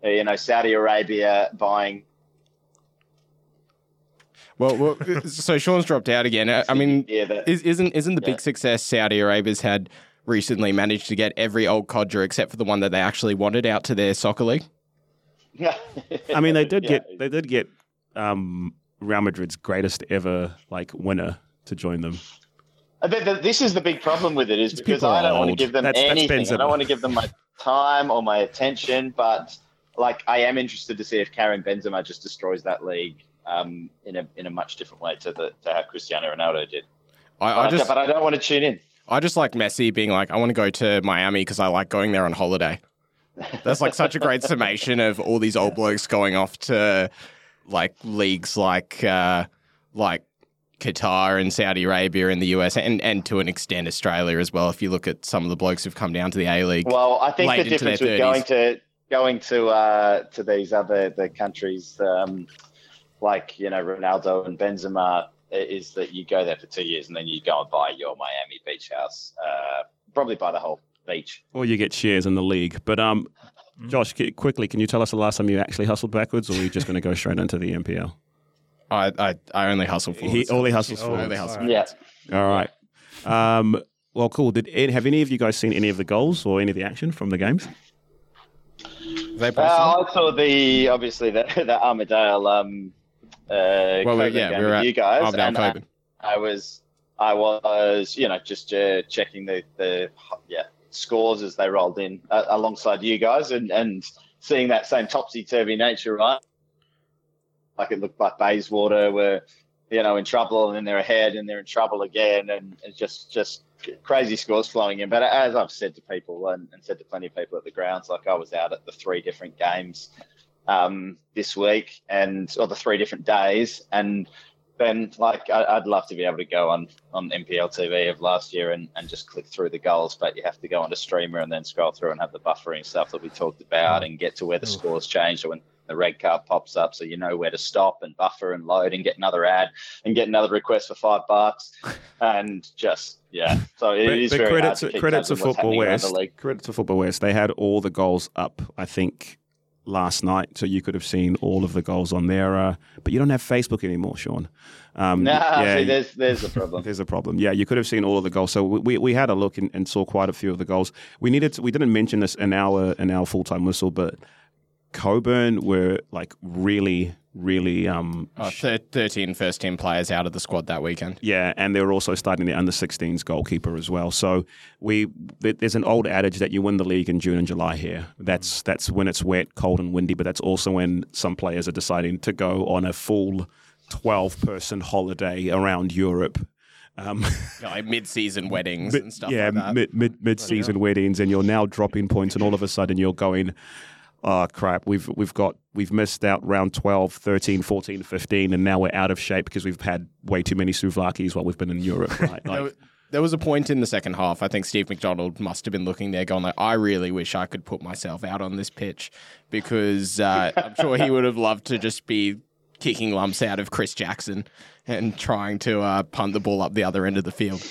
uh, you know, Saudi Arabia buying. Well, well so Sean's dropped out again. I, I mean, yeah, the, is, isn't isn't the Yeah. big success Saudi Arabia's had recently managed to get every old codger except for the one that they actually wanted out to their soccer league? Yeah. I mean, they did Yeah. get they did get um, Real Madrid's greatest ever like winner to join them. I think this is the big problem with it is These because I don't want to give them That's- that's anything. I don't want to give them my time or my attention, but like I am interested to see if Karim Benzema just destroys that league um, in a in a much different way to the to how Cristiano Ronaldo did. I, But I I, just but I don't want to tune in. I just like Messi being like, I want to go to Miami because I like going there on holiday. That's like such a great summation of all these old blokes going off to like leagues like uh, like Qatar and Saudi Arabia and the US and, and to an extent Australia as well. If you look at some of the blokes who've come down to the A League. Well, I think late the difference with 30s. going to going to uh, to these other the countries um, like you know Ronaldo and Benzema is that you go there for two years and then you go and buy your Miami beach house, uh, probably buy the whole beach. Or you get shares in the league. But um, Josh, quickly, can you tell us the last time you actually hustled backwards, or are you just going to go straight into the NPL? I, I, I only hustle for all He only hustles for. forwards. only hustle. Yeah. All right. Um, well, cool. Did any- have any of you guys seen any of the goals or any of the action from the games? They posted Uh, I saw the obviously the the Armadale um, uh, Well, we- yeah, game we were at you guys, Armadale and I, I was I was you know just uh, checking the the yeah scores as they rolled in uh, alongside you guys and and seeing that same topsy turvy nature right like it looked like Bayswater were you know in trouble and then they're ahead and they're in trouble again and it's just just crazy scores flowing in. But as I've said to people and, and said to plenty of people at the grounds like I was out at the three different games um, this week and or the three different days and then like I, I'd love to be able to go on on NPL TV of last year and, and just click through the goals, but you have to go onto streamer and then scroll through and have the buffering stuff that we talked about and get to where the scores changed. Or when the red card pops up, so you know where to stop and buffer and load and get another ad and get another request for five bucks and just yeah. So it is but, but very credits, hard to keep credits to tabs on what's Football West. Credits to Football West. They had all the goals up, I think, last night, so you could have seen all of the goals on there. Uh, but you don't have Facebook anymore, Sean. Um, Nah, yeah, see, there's there's a problem. There's a problem. Yeah, you could have seen all of the goals. So we, we had a look and, and saw quite a few of the goals. We needed to, we didn't mention this in our in our full time whistle, but Cockburn were like really really um Oh, thir- 13 first team players out of the squad that weekend. yeah, and they were also starting the under 16s goalkeeper as well. So we there- there's an old adage that you win the league in June and July here. That's that's when it's wet, cold, and windy. But that's also when some players are deciding to go on a full 12 person holiday around Europe. Um, like mid-season weddings and stuff yeah, like that. mid mid mid season weddings, and you're now dropping points, and all of a sudden you're going, oh crap, we've we've got we've missed out round 12, 13, 14, 15, and now we're out of shape because we've had way too many souvlaki's while we've been in Europe. Right? There, Like, there was a point in the second half. I think Steve McDonald must have been looking there, going like, "I really wish I could put myself out on this pitch," because uh, I'm sure he would have loved to just be kicking lumps out of Chris Jackson and trying to uh, punt the ball up the other end of the field.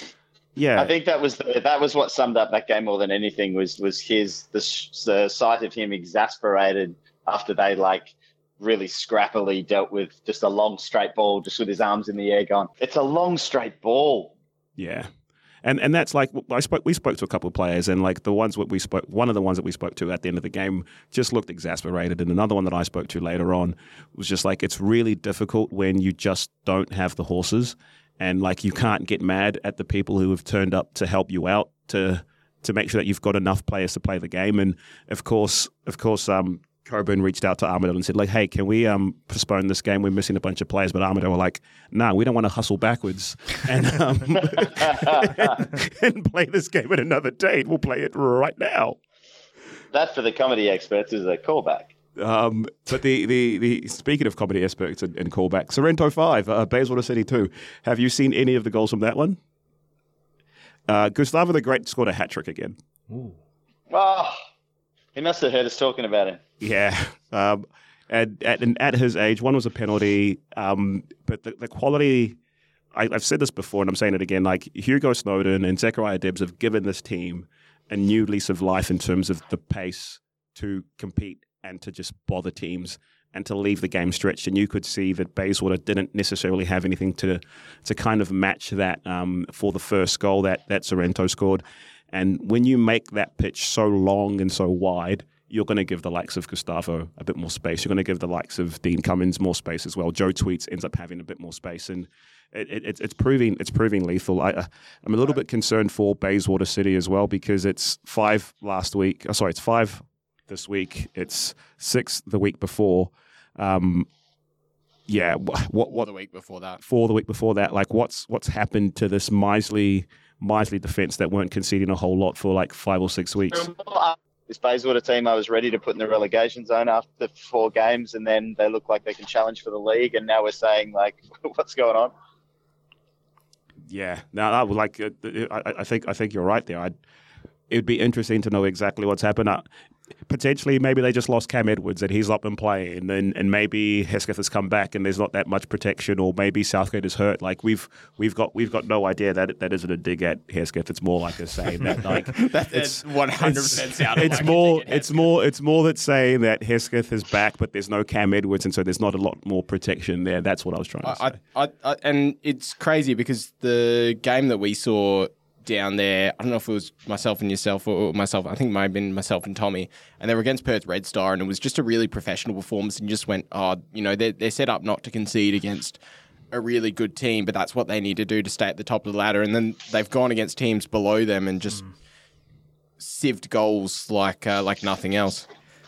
Yeah, I think that was the, that was what summed up that game more than anything was was his the, the sight of him exasperated after they like really scrappily dealt with just a long straight ball just with his arms in the air going it's a long straight ball yeah. and and that's like I spoke. We spoke to a couple of players, and like the ones that we spoke, one of the ones that we spoke to at the end of the game just looked exasperated, and another one that I spoke to later on was just like it's really difficult when you just don't have the horses, and like you can't get mad at the people who have turned up to help you out to to make sure that you've got enough players to play the game, and of course, of course, um, Cockburn reached out to Armadale and said, like, hey, can we um, postpone this game? We're missing a bunch of players. But Armadale were like, no, nah, we don't want to hustle backwards and, um, and play this game at another date. We'll play it right now. That, for the comedy experts, is a callback. Um, but the, the, the speaking of comedy experts and, and callbacks, Sorrento 5, uh, Bayswater City 2. Have you seen any of the goals from that one? Uh, Gustavo the Great scored a hat trick again. Ooh. Oh, he must have heard us talking about him. Yeah. Um, and at, and at his age, one was a penalty, um, but the, the quality. I, have said this before, and I'm saying it again. Like Hugo Snowden and Zachariah Debs have given this team a new lease of life in terms of the pace to compete and to just bother teams and to leave the game stretched. And you could see that Bayswater didn't necessarily have anything to to kind of match that um, for the first goal that that Sorrento scored. And when you make that pitch so long and so wide, you're going to give the likes of Gustavo a bit more space. You're going to give the likes of Dean Cummins more space as well. Joe Tweets ends up having a bit more space, and it, it, it's proving it's proving lethal. I, am a little bit concerned for Bayswater City as well because it's five last week. Oh, sorry, it's five this week. It's six the week before. Um, yeah, what what the week before that? For the week before that, like what's what's happened to this miserly miserly defense that weren't conceding a whole lot for like five or six weeks? this Bayswater team I was ready to put in the relegation zone after four games, and then they look like they can challenge for the league, and now we're saying like, what's going on? Yeah, now I would like. Uh, I, I, think I think you're right there. I'd, it'd be interesting to know exactly what's happened. Uh, potentially maybe they just lost Cam Edwards and he's not been playing and, and maybe Hesketh has come back and there's not that much protection or maybe Southgate is hurt. Like we've we've got we've got no idea that that isn't a dig at Hesketh. It's more like a saying that like it's 100% sounded it's like more it's more it's more that saying that Hesketh is back but there's no Cam Edwards and so there's not a lot more protection there. That's what I was trying to I, say. I, I, and it's crazy because the game that we saw down there. I don't know if it was myself and yourself or myself. I think it might have been myself and Tommy. And they were against Perth Red Star, and it was just a really professional performance. And just went, oh, you know, they're, they're set up not to concede against a really good team, but that's what they need to do to stay at the top of the ladder. And then they've gone against teams below them and just mm. sieved goals like uh, like nothing else.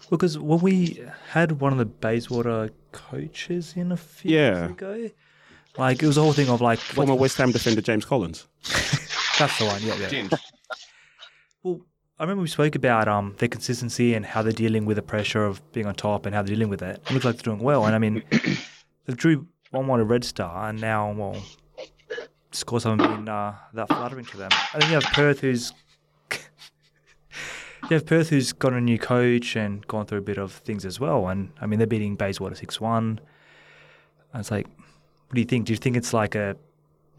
Because when we had one of the Bayswater coaches in a few yeah. years ago, like it was a whole thing of like former West Ham defender James Collins. That's the one. Yeah, yeah. well, I remember we spoke about um their consistency and how they're dealing with the pressure of being on top and how they're dealing with it. It looks like they're doing well. And I mean, they drew one one a Red Star, and now well, scores haven't been uh, that flattering to them. And then you have Perth, who's you have Perth, who's got a new coach and gone through a bit of things as well. And I mean, they're beating Bayswater six one. It's like, what do you think? Do you think it's like a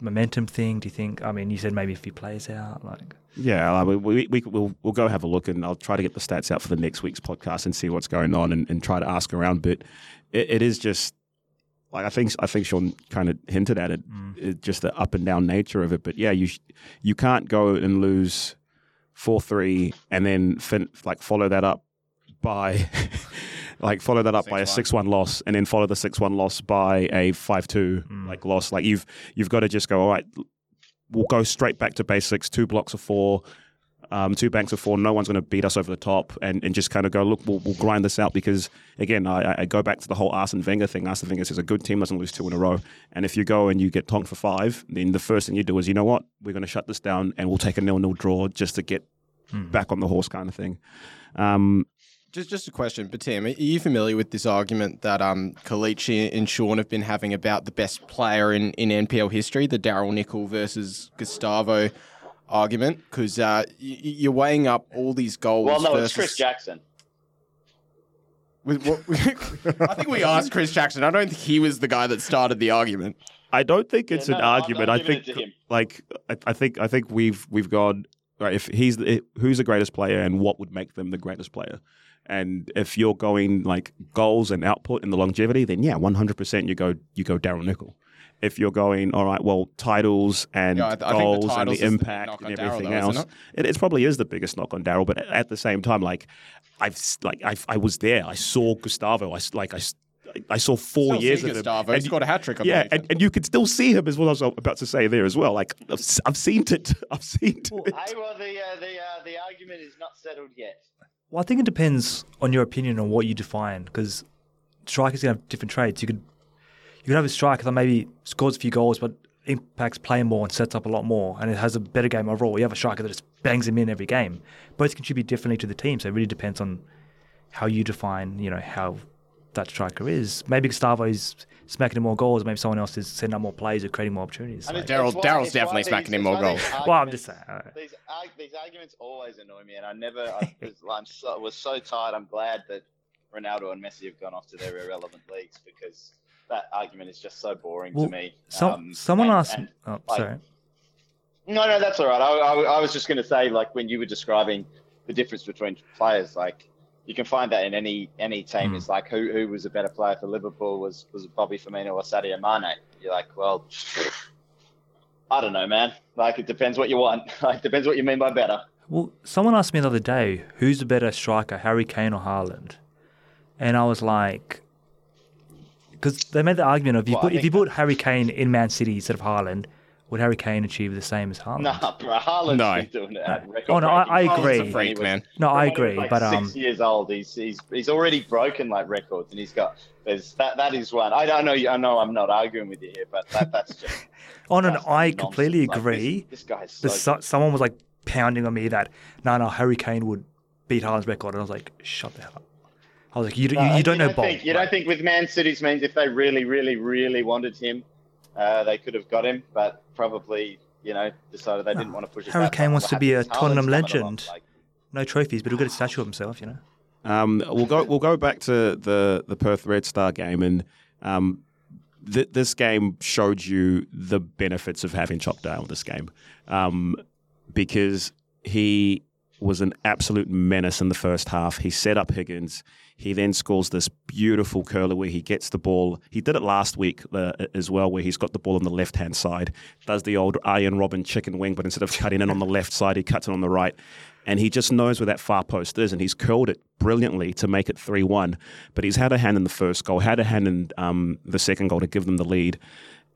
momentum thing? Do you think? I mean, you said maybe a few plays out, like. Yeah, we, we, we, will we'll go have a look, and I'll try to get the stats out for the next week's podcast and see what's going on, and, and try to ask around. But it, it is just like I think I think Sean kind of hinted at it, mm. it, just the up and down nature of it. But yeah, you you can't go and lose four three and then fin- like follow that up by like follow that up six by a six one loss, and then follow the six one loss by a five two mm. like loss. Like you've you've got to just go. All right, we'll go straight back to basics. Two blocks of four. Um, two banks of four, no one's going to beat us over the top, and, and just kind of go, look, we'll, we'll grind this out because, again, I, I go back to the whole Arsene Wenger thing. Arsene Wenger says a good team doesn't lose two in a row. And if you go and you get tonked for five, then the first thing you do is, you know what, we're going to shut this down and we'll take a nil nil draw just to get mm. back on the horse kind of thing. Um, just just a question, but Tim, are you familiar with this argument that um Kelechi and Sean have been having about the best player in, in NPL history, the Daryl Nickel versus Gustavo argument? Because uh, you're weighing up all these goals. Well, no, versus... it's Chris Jackson. With what, I think we asked Chris Jackson. I don't think he was the guy that started the argument. I don't think it's yeah, no, an argument. I think like I, I, think I think we've we've gone right. If he's the, who's the greatest player and what would make them the greatest player, and if you're going like goals and output and the longevity, then yeah, 100% you go you go Daryl Nickel. if you're going, all right, well, titles and Yeah, I th- I think the goals and the is the impact and on Darryl, everything though, else, it, it probably is the biggest knock on Daryl. But at the same time, like I've like I, I was there. I saw Gustavo. I like I, s- I saw four Still years see of him. Gustavo. and He you- got a hat trick on yeah, and, and you could still see him as well. I was about to say there as well. Like I've, s- I've seen it. I've seen it. Hey, well, the uh, the uh, the argument is not settled yet. Well, I think it depends on your opinion on what you define because strikers can have different traits. You could you could have a striker that maybe scores a few goals but impacts play more and sets up a lot more and it has a better game overall. You have a striker that just bangs him in every game. Both contribute differently to the team, so it really depends on how you define, you know, how that striker is. Maybe Gustavo is smacking in more goals, maybe someone else is setting up more plays or creating more opportunities. And Like- Daryl- Daryl's definitely these- smacking in more goals. well, I'm just saying. uh, These, arg- these arguments always annoy me, and I never. I was, I'm so, was so tired. I'm glad that Ronaldo and Messi have gone off to their irrelevant leagues because that argument is just so boring Well, to me. some, Um, someone and- asked. and- oh, like- sorry. No, no, that's all right. I, I, I was just going to say, like, when you were describing the difference between players, like, you can find that in any any team. Mm. It's like who who was a better player for Liverpool was was Bobby Firmino or Sadio Mane. You're like, well, I don't know, man. Like, it depends what you want. Like, it depends what you mean by better. Well, someone asked me the other day, who's the better striker, Harry Kane or Haaland? And I was like, because they made the argument of you Well, put, if you put Harry Kane in Man City instead of Haaland, would Harry Kane achieve the same as Haaland? Nah, bro, Haaland's No. been doing it at record Oh, no, I- I agree. a freak, was- man. No, I from when he was, agree, like, but um, six years old, he's he's he's already broken like records, and he's got there's that that is one. I don't know. I know I'm not arguing with you here, but that, that's just. on no, no, that's I nonsense. completely Like, this- agree. This, guy's so so, someone was like pounding on me that no, no, Harry Kane would beat Haaland's record, and I was like, shut the hell up. I was like, you, No, you, you don't know Bob. Think, you don't think with Man City's means if they really, really, really wanted him, uh, they could have got him, but probably you know decided they didn't want to push it. Harry Kane far. wants to be a Haaland's Tottenham legend. like- no trophies, but he'll get a statue of himself, you know. Um, we'll go. We'll go back to the the Perth Red Star game, and um, th- this game showed you the benefits of having Chopdale. This game, um, because he was an absolute menace in the first half. He set up Higgins. He then scores this beautiful curler where he gets the ball. He did it last week uh, as well, where he's got the ball on the left hand side. Does the old Arjen Robben chicken wing, but instead of cutting it on the left side, he cuts it on the right. And he just knows where that far post is, and he's curled it brilliantly to make it 3 1. But he's had a hand in the first goal, had a hand in um, the second goal to give them the lead.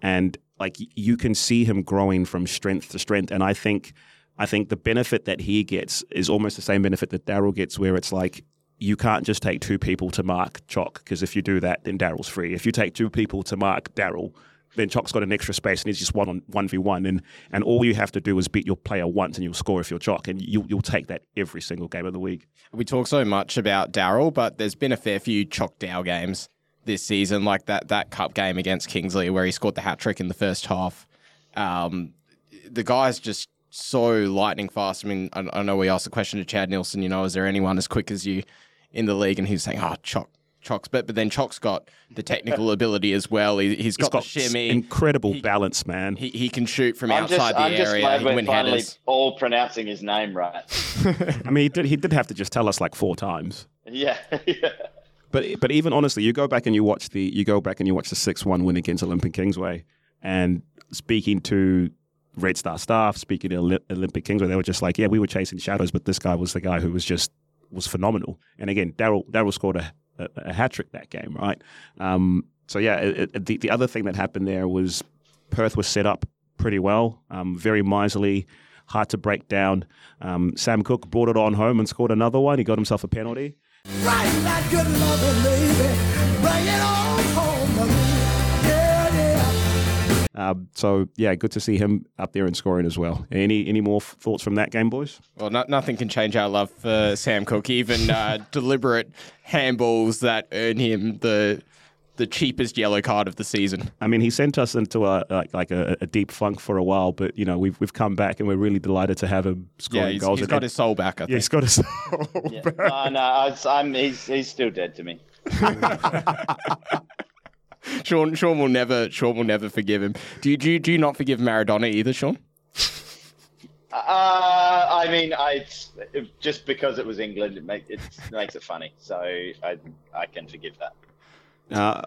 And like you can see him growing from strength to strength. And I think I think the benefit that he gets is almost the same benefit that Daryl gets, where it's like you can't just take two people to mark Chalk, because if you do that, then Daryl's free. If you take two people to mark Daryl, then Chalk's got an extra space and he's just one on one v one, and and all you have to do is beat your player once, and you'll score if you're Chalk, and you'll you'll take that every single game of the week. We talk so much about Daryl, but there's been a fair few chalk Dow games this season, like that that cup game against Kingsley where he scored the hat trick in the first half. Um, the guy's just so lightning fast. I mean, I, I know we asked the question to Chad Nielsen. You know, is there anyone as quick as you in the league? And he was saying, "Oh, Chalk." Chalk's, but but then Chalk's got the technical ability as well. He, he's He's got, got the shimmy. incredible He- balance, man. he, he can shoot from I'm just, outside I'm the just area. glad we're finally headers. all pronouncing his name right. I mean, he did he did have to just tell us like four times. yeah, yeah. But but even honestly, you go back and you watch the you go back and you watch the six one win against Olympic Kingsway, and speaking to Red Star staff, speaking to Oli- Olympic where they were just like, yeah, we were chasing shadows, but this guy was the guy who was just was phenomenal. And again, Daryl Daryl scored a, a, a hat trick that game, right? Um, so yeah, it, it, the the other thing that happened there was Perth was set up pretty well, um, very miserly. Hard to break down. Um, Sam Cook brought it on home and scored another one. He got himself a penalty. Right, Um, so yeah, good to see him up there and scoring as well. Any any more f- thoughts from that game, boys? Well, no, nothing can change our love for Sam Cook. Even uh, deliberate handballs that earn him the the cheapest yellow card of the season. I mean, he sent us into a like, like a, a deep funk for a while, but you know we've we've come back and we're really delighted to have him scoring Yeah, he's, goals. He's got his soul back. I yeah, he's got his. yeah. No, no, I was, I'm, he's, he's still dead to me. Sean, Sean will never, Sean will never forgive him. Do you, do you, do you not forgive Maradona either, Sean? Uh, I mean, I just because it was England, it, make, it makes it funny. So I, I can forgive that. Uh,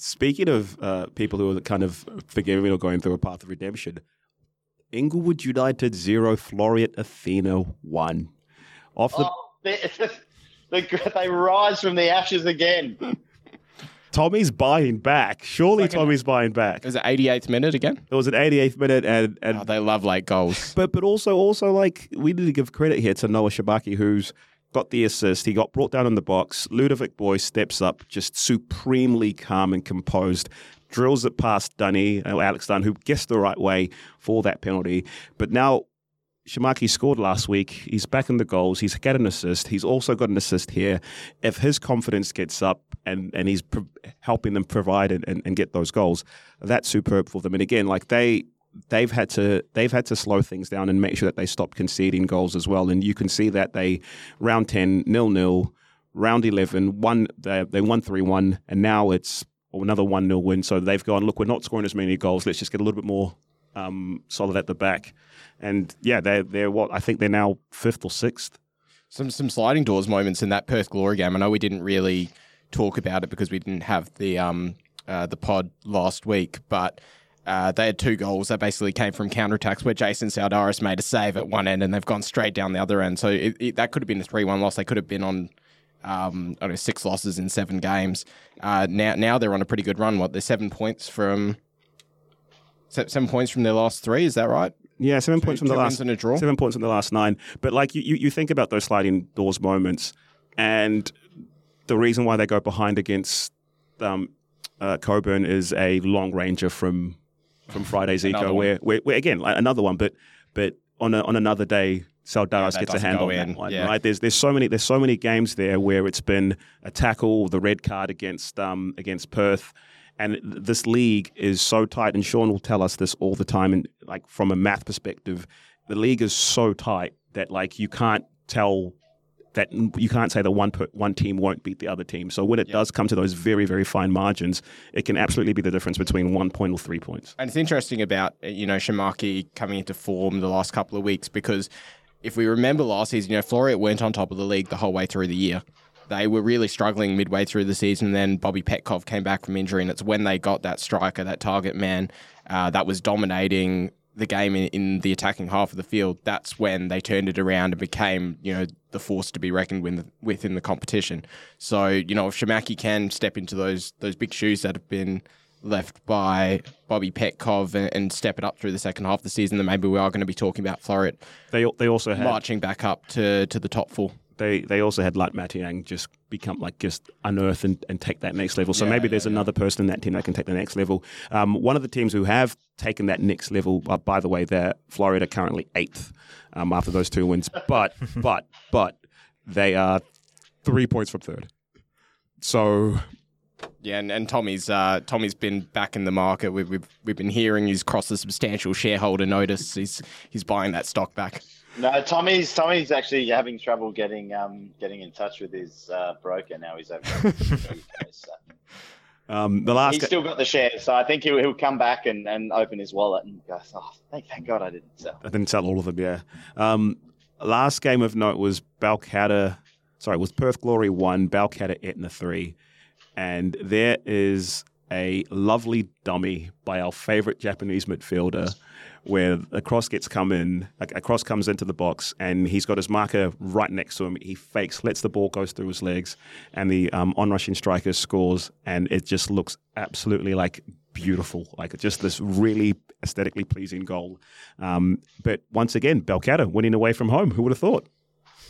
Speaking of uh, people who are kind of forgiving or going through a path of redemption, Inglewood United zero, Floreat Athena one. Off the Oh, they, they, they rise from the ashes again. Tommy's buying back. Surely Tommy's buying back. It was the 88th minute again. It was an 88th minute, and and Oh, they love late goals. But but also also like we need to give credit here to Noah Shabaki who's got the assist. He got brought down in the box. Ludovic Boi steps up, just supremely calm and composed. Drills it past Dunny, uh, Alex Dunn, who guessed the right way for that penalty. But now Shamaki scored last week. He's back in the goals. He's got an assist. He's also got an assist here. If his confidence gets up and, and he's pro- helping them provide and, and, and get those goals, that's superb for them. And again, like they they've had to they've had to slow things down and make sure that they stop conceding goals as well. And you can see that they round ten nil nil, round eleven one they they won three one, and now it's another one 0 win. So they've gone look, we're not scoring as many goals. Let's just get a little bit more um, solid at the back. And yeah, they're they're what I think they're now fifth or sixth. Some some sliding doors moments in that Perth Glory game. I know we didn't really talk about it because we didn't have the um uh, the pod last week, but. Uh, they had two goals that basically came from counterattacks where Jason Saldaris made a save at one end and they've gone straight down the other end. So it, it, that could have been a 3 1 loss. They could have been on um, I don't know, six losses in seven games. Uh, now, now they're on a pretty good run. What they're seven points from se- seven points from their last three. Is that right? Yeah, seven points from the last and a draw? Seven points in the last nine. But like you, you, you think about those sliding doors moments, and the reason why they go behind against um, uh, Cockburn is a long ranger from from Friday's eco, where, where, where again like another one, but but on a, on another day. Saldaris that gets a hand on in, that one, yeah. right? There's there's so many there's so many games there where it's been a tackle, the red card against um against Perth, and this league is so tight. And Sean will tell us this all the time. And like from a math perspective, the league is so tight that like you can't tell that you can't say that one per, one team won't beat the other team. So when it does come to those very very fine margins, it can absolutely be the difference between one point or three points. And it's interesting about you know Shamaki coming into form the last couple of weeks because if we remember last season, you know Floreat weren't on top of the league the whole way through the year. They were really struggling midway through the season. Then Bobby Petkov came back from injury, and it's when they got that striker, that target man, uh, that was dominating the game in, in the attacking half of the field. That's when they turned it around and became, you know, the force to be reckoned with within the competition. So, you know, if Shamaki can step into those those big shoes that have been left by Bobby Petkov and, and step it up through the second half of the season, then maybe we are going to be talking about Floreat They they also had marching back up to, to the top four. They they also had like Matiang just become like just unearth and, and take that next level. So Yeah, maybe there's another person in that team that can take the next level. Um, one of the teams who have taken that next level, uh, by the way, they're Floreat currently eighth um, after those two wins, but but but they are three points from third. So Yeah, and, and Tommy's uh, Tommy's been back in the market. We've, we've we've been hearing he's crossed a substantial shareholder notice. He's he's buying that stock back. No, Tommy's Tommy's actually having trouble getting um getting in touch with his uh, broker now. He's over. so um, the last he's still got the shares, so I think he'll, he'll come back and, and open his wallet and go, "Oh, thank, thank God I didn't sell." I didn't sell all of them, yeah. Um, last game of note was Balcatta, sorry, was Perth Glory 1, Balcatta Etna 3. And there is a lovely dummy by our favorite Japanese midfielder where a cross gets come in, a, cross comes into the box, and he's got his marker right next to him. He fakes, lets the ball go through his legs, and the um, on-rushing striker scores, and it just looks absolutely like beautiful, like just this really aesthetically pleasing goal. Um, but once again, Balcatta winning away from home. Who would have thought?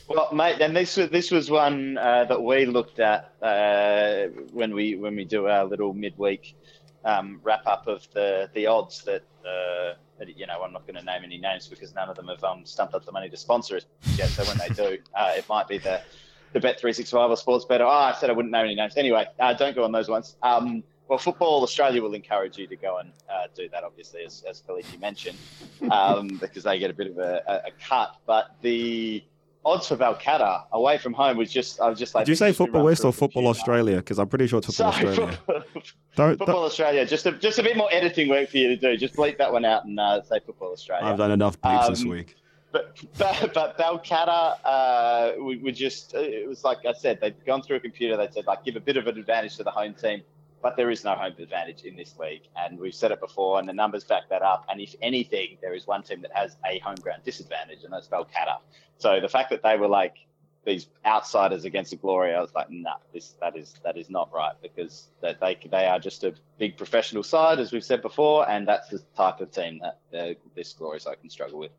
Well, mate, and this was this was one uh, that we looked at uh, when we when we do our little midweek um, wrap up of the the odds that uh, you know I'm not going to name any names because none of them have um, stumped up the money to sponsor us yet. So when they do, uh, it might be the the Bet three six five or Sports Better. Oh, I said I wouldn't name any names. Anyway, uh, don't go on those ones. Um, well, Football Australia will encourage you to go and uh, do that, obviously, as, as Felicia mentioned, um, because they get a bit of a, a, a cut. But the odds for Balcatta away from home was just I was just like. Did you say Football West or Football computer. Australia? Because I'm pretty sure it's Football Sorry, Australia. Football, Don't, Football don't, Australia. Just a, just a bit more editing work for you to do. Just bleep that one out and uh, say Football Australia. I've done enough bleeps this Um, week. But but, but Balcatta, uh, we, we just it was like I said, they'd gone through a computer. They said like give a bit of an advantage to the home team but there is no home advantage in this league, and we've said it before, and the numbers back that up. And if anything, there is one team that has a home ground disadvantage, and that's Balcatta. So the fact that they were like these outsiders against the Glory, I was like, nah, this that is that is not right because they they are just a big professional side, as we've said before, and that's the type of team that uh, this Glory side can struggle with.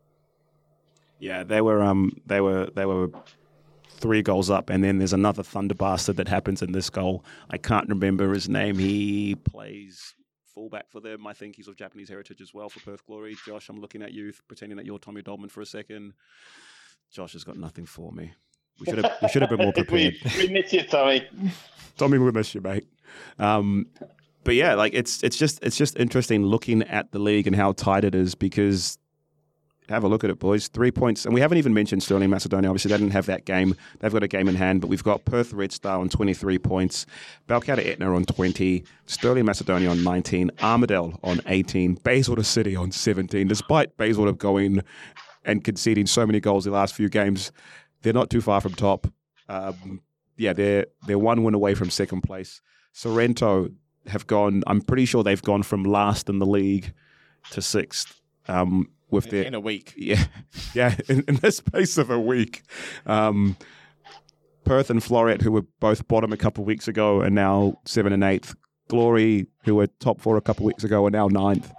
Yeah, they were um they were they were three goals up, and then there's another thunder bastard that happens in this goal. I can't remember his name. He plays fullback for them. I think he's of Japanese heritage as well for Perth Glory. Josh, I'm looking at you, pretending that you're Tommy Dolman for a second. Josh has got nothing for me. We should have we should have been more prepared. we, we miss you, Tommy. Tommy, we miss you, mate. Um, but yeah, like it's it's just it's just interesting looking at the league and how tight it is because have a look at it, boys. Three points, and we haven't even mentioned Stirling Macedonia. Obviously, they didn't have that game. They've got a game in hand, but we've got Perth Red Star on 23 points, Balcatta Etna on 20, Stirling Macedonia on 19, Armadale on 18, Bayswater City on 17. Despite Bayswater going and conceding so many goals the last few games, they're not too far from top. Um, yeah, they're they're one win away from second place. Sorrento have gone. I'm pretty sure they've gone from last in the league to sixth. Um, with in, their in a week. yeah, yeah, in, in the space of a week. Um, Perth and Floreat, who were both bottom a couple of weeks ago, are now seven and eighth. Glory, who were top four a couple of weeks ago, are now ninth.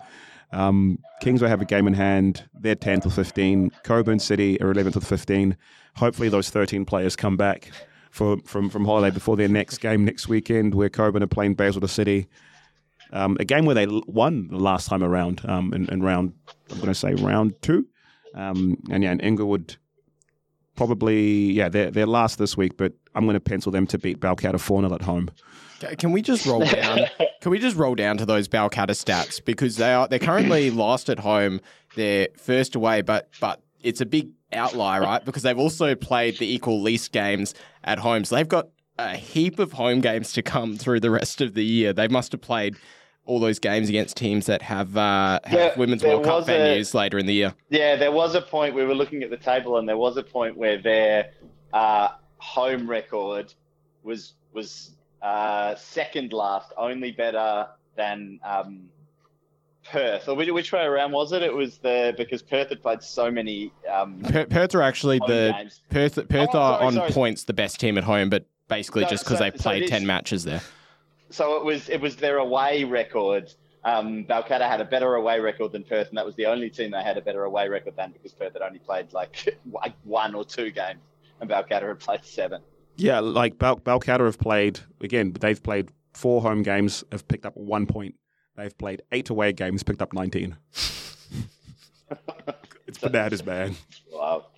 Um, Kingsway have a game in hand. They're 10th or 15. Cockburn City are 11th or 15. Hopefully, those 13 players come back for, from, from holiday before their next game next weekend, where Cockburn are playing Bayswater City. Um, a game where they won the last time around um, in, in round, I'm going to say round two. Um, and yeah, and Inglewood probably, yeah, they're, they're last this week, but I'm going to pencil them to beat Balcatta 4 0 at home. Can we just roll down? Can we just roll down to those Balcatta stats because they are they're currently last at home, they're first away, but but it's a big outlier, right? Because they've also played the equal least games at home, so they've got a heap of home games to come through the rest of the year. They must have played all those games against teams that have uh, have Yeah, women's there World Cup a- venues later in the year. Yeah, there was a point we were looking at the table, and there was a point where their uh, home record was was uh, second last, only better than um, Perth. Or which, which way around was it? It was the because Perth had played so many um, Per- Perth are actually the games. Perth Perth Oh, are on sorry. points the best team at home, but basically So- just because so- they so played is- ten matches there. So it was it was their away record. Um, Balcatta had a better away record than Perth, and that was the only team they had a better away record than because Perth had only played like like one or two games, and Balcatta had played seven. Yeah, like Bal- Balcatta have played, again, they've played four home games, have picked up one point. They've played eight away games, picked up 19. it's bananas, man. Wow,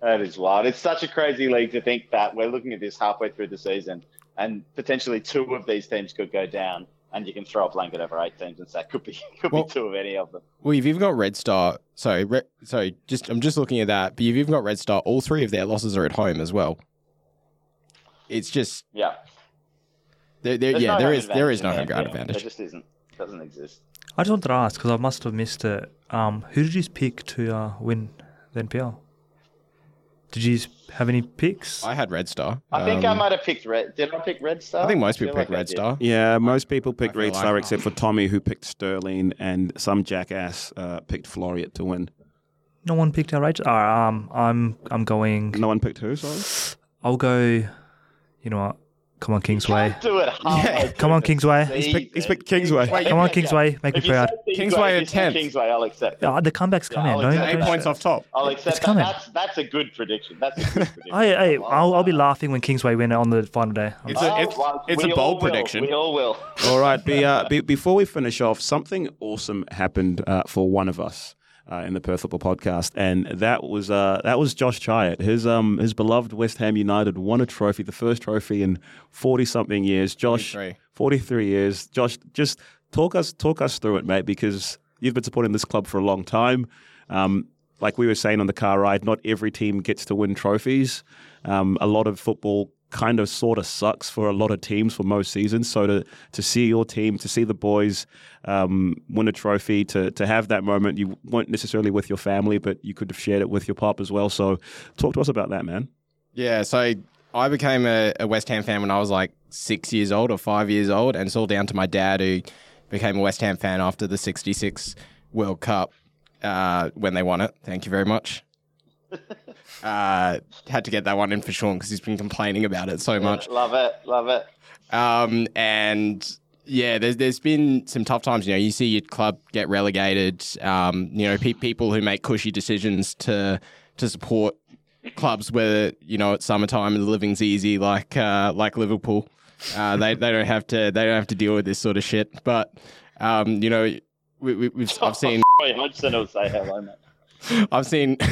that is wild. It's such a crazy league to think that we're looking at this halfway through the season, and potentially two of these teams could go down, and you can throw a blanket over eight teams and say could be could Well- be two of any of them. Well, you've even got Red Star. Sorry, Re- sorry. Just I'm just looking at that. But you've even got Red Star. All three of their losses are at home as well. It's just Yeah, there, there, There's yeah, no there home is there is no home advantage in ground the NPL. There advantage. just isn't. Doesn't exist. I just wanted to ask because I must have missed it. Um, who did you pick to uh, win the NPL? Did you have any picks? I had Red Star. I think I Um, might have picked Red. Did I pick Red Star? I think most people pick like Red. Star. Yeah, most people picked Red like- Star except for Tommy, who picked Stirling, and some jackass uh, picked Floreat to win. no one picked outrageous. Uh, um, I'm I'm going. No one picked who, sorry? I'll go. You know what? Come on, Kingsway. Can't do it halfway through Come on, Kingsway. season. picked- he's picked Kingsway. Wait, Come on, Kingsway. Make me If you proud. say Kingsway if at you say 10th. Kingsway, I'll accept. it. Uh, the comeback's Yeah, coming. I'll don't, accept Eight Don't- points off top. I'll accept that. coming. That's that's a good prediction. That's a good prediction. Hey, hey, Well, I'll, I'll be laughing when Kingsway win it on the final day. I'm It's a- oh, it's- well, it's a we bold will. prediction. We all will. All right. Be, uh, be, before we finish off, something awesome happened uh, for one of us uh, in the Perth Football Podcast, and that was uh, that was Josh Chiat. His um his beloved West Ham United won a trophy, the first trophy in forty something years. Josh, 43. forty three years. Josh, just talk us talk us through it, mate, because you've been supporting this club for a long time. Um, like we were saying on the car ride, not every team gets to win trophies. Um, a lot of football kind of sort of sucks for a lot of teams for most seasons. So to to see your team, to see the boys um, win a trophy, to to have that moment, you weren't necessarily with your family, but you could have shared it with your pop as well. So talk to us about that, man. Yeah, so I became a, a West Ham fan when I was like six years old or five years old, and it's all down to my dad who became a West Ham fan after the '66 World Cup uh, when they won it. Thank you very much. uh, had to get that one in for Sean because he's been complaining about it so much. Love it, love it. Um, and yeah, there's there's been some tough times. You know, you see your club get relegated. Um, you know, pe- people who make cushy decisions to to support clubs where you know it's summertime and the living's easy, like uh, like Liverpool. Uh, they they don't have to they don't have to deal with this sort of shit. But um, you know, we, we, we've I've seen Hodgson will say hello, mate. I've seen.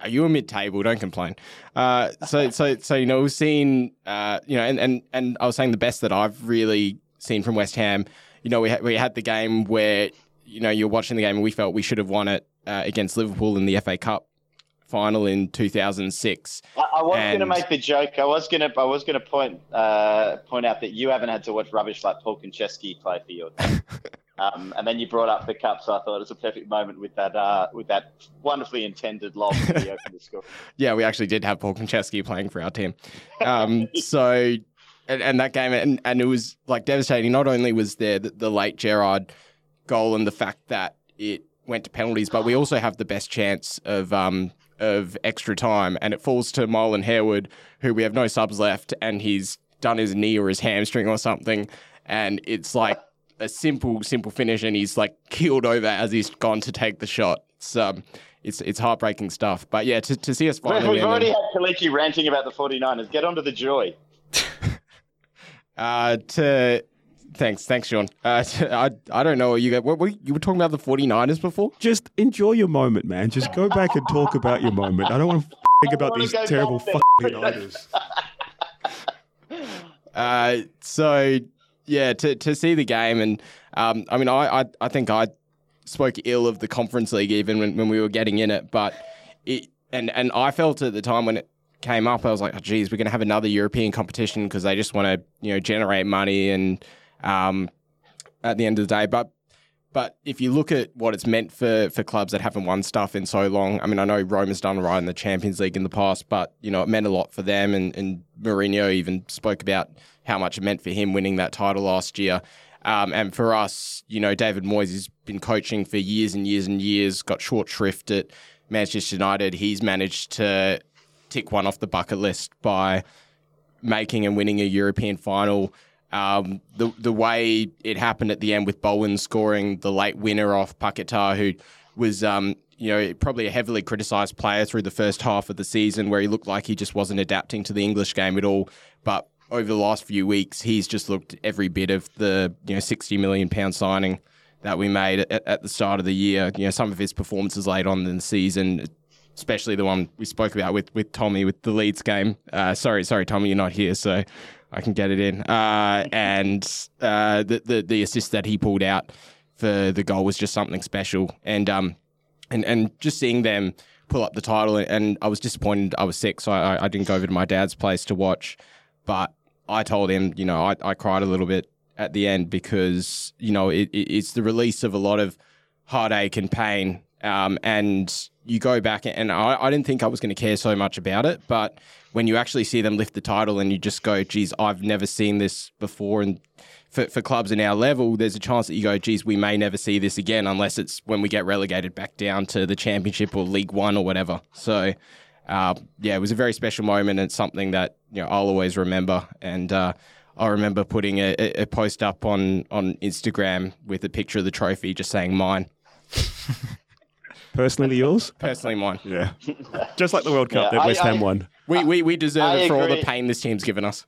Are you a mid-table? Don't complain. Uh, so, so, so you know, we've seen, uh, you know, and, and and I was saying the best that I've really seen from West Ham. You know, we had, we had the game where you know you're watching the game and we felt we should have won it uh, against Liverpool in the FA Cup final in 2006. I, I was going to make the joke. I was going to. I was going to point uh, point out that you haven't had to watch rubbish like Paul Konchesky play for you. Um, and then you brought up the cup, so I thought it was a perfect moment with that uh, with that wonderfully intended lob to the open score. Yeah, we actually did have Paul Konchesky playing for our team. Um, so, and, and that game, and, and it was like devastating. Not only was there the, the late Gerrard goal and the fact that it went to penalties, but we also have the best chance of um, of extra time, and it falls to Marlon Harewood, who we have no subs left, and he's done his knee or his hamstring or something, and it's like a simple, simple finish, and he's like keeled over as he's gone to take the shot. It's um, it's it's heartbreaking stuff. But yeah, to, to see us finally. We've already and- had Kelechi ranting about the 49ers. Get onto the joy. Uh, to thanks, thanks, Sean. Uh, to, I I don't know. You got what, what you were talking about the 49ers before? Just enjoy your moment, man. Just go back and talk about your moment. I don't want to think about these terrible back fucking Niners. Uh, so yeah, to to see the game and um, I mean, I, I I think I spoke ill of the conference league even when, when we were getting in it, but it and and I felt at the time when it came up, I was like, oh, geez, we're gonna have another European competition because they just want to you know generate money and um, at the end of the day, but. But if you look at what it's meant for, for clubs that haven't won stuff in so long, I mean, I know Roma's done right in the Champions League in the past, but you know, it meant a lot for them. And, and Mourinho even spoke about how much it meant for him winning that title last year. Um, and for us, you know, David Moyes has been coaching for years and years and years, got short shrift at Manchester United. He's managed to tick one off the bucket list by making and winning a European final. Um, the the way it happened at the end with Bowen scoring the late winner off Paquetá, who was um, you know probably a heavily criticised player through the first half of the season, where he looked like he just wasn't adapting to the English game at all. But over the last few weeks, he's just looked every bit of the you know sixty million pound signing that we made at, at the start of the year. You know some of his performances late on in the season, especially the one we spoke about with, with Tommy with the Leeds game. Uh, sorry, sorry, Tommy, you're not here, so I can get it in. Uh, and uh, the, the the assist that he pulled out for the goal was just something special. And um, and and just seeing them pull up the title, and I was disappointed. I was sick, so I, I didn't go over to my dad's place to watch. But I told him, you know, I, I cried a little bit at the end because you know it, it, it's the release of a lot of heartache and pain. Um, and you go back and I, I didn't think I was going to care so much about it, but when you actually see them lift the title and you just go, geez, I've never seen this before. And for, for clubs in our level, there's a chance that you go, geez, we may never see this again unless it's when we get relegated back down to the championship or League One or whatever. So, uh, yeah, it was a very special moment and something that you know I'll always remember. And uh, I remember putting a, a post up on on Instagram with a picture of the trophy, just saying mine, Personally yours? personally mine. Yeah. Just like the World Cup Yeah, that I- West Ham I- won. We we, we deserve I it for all the pain this team's given us.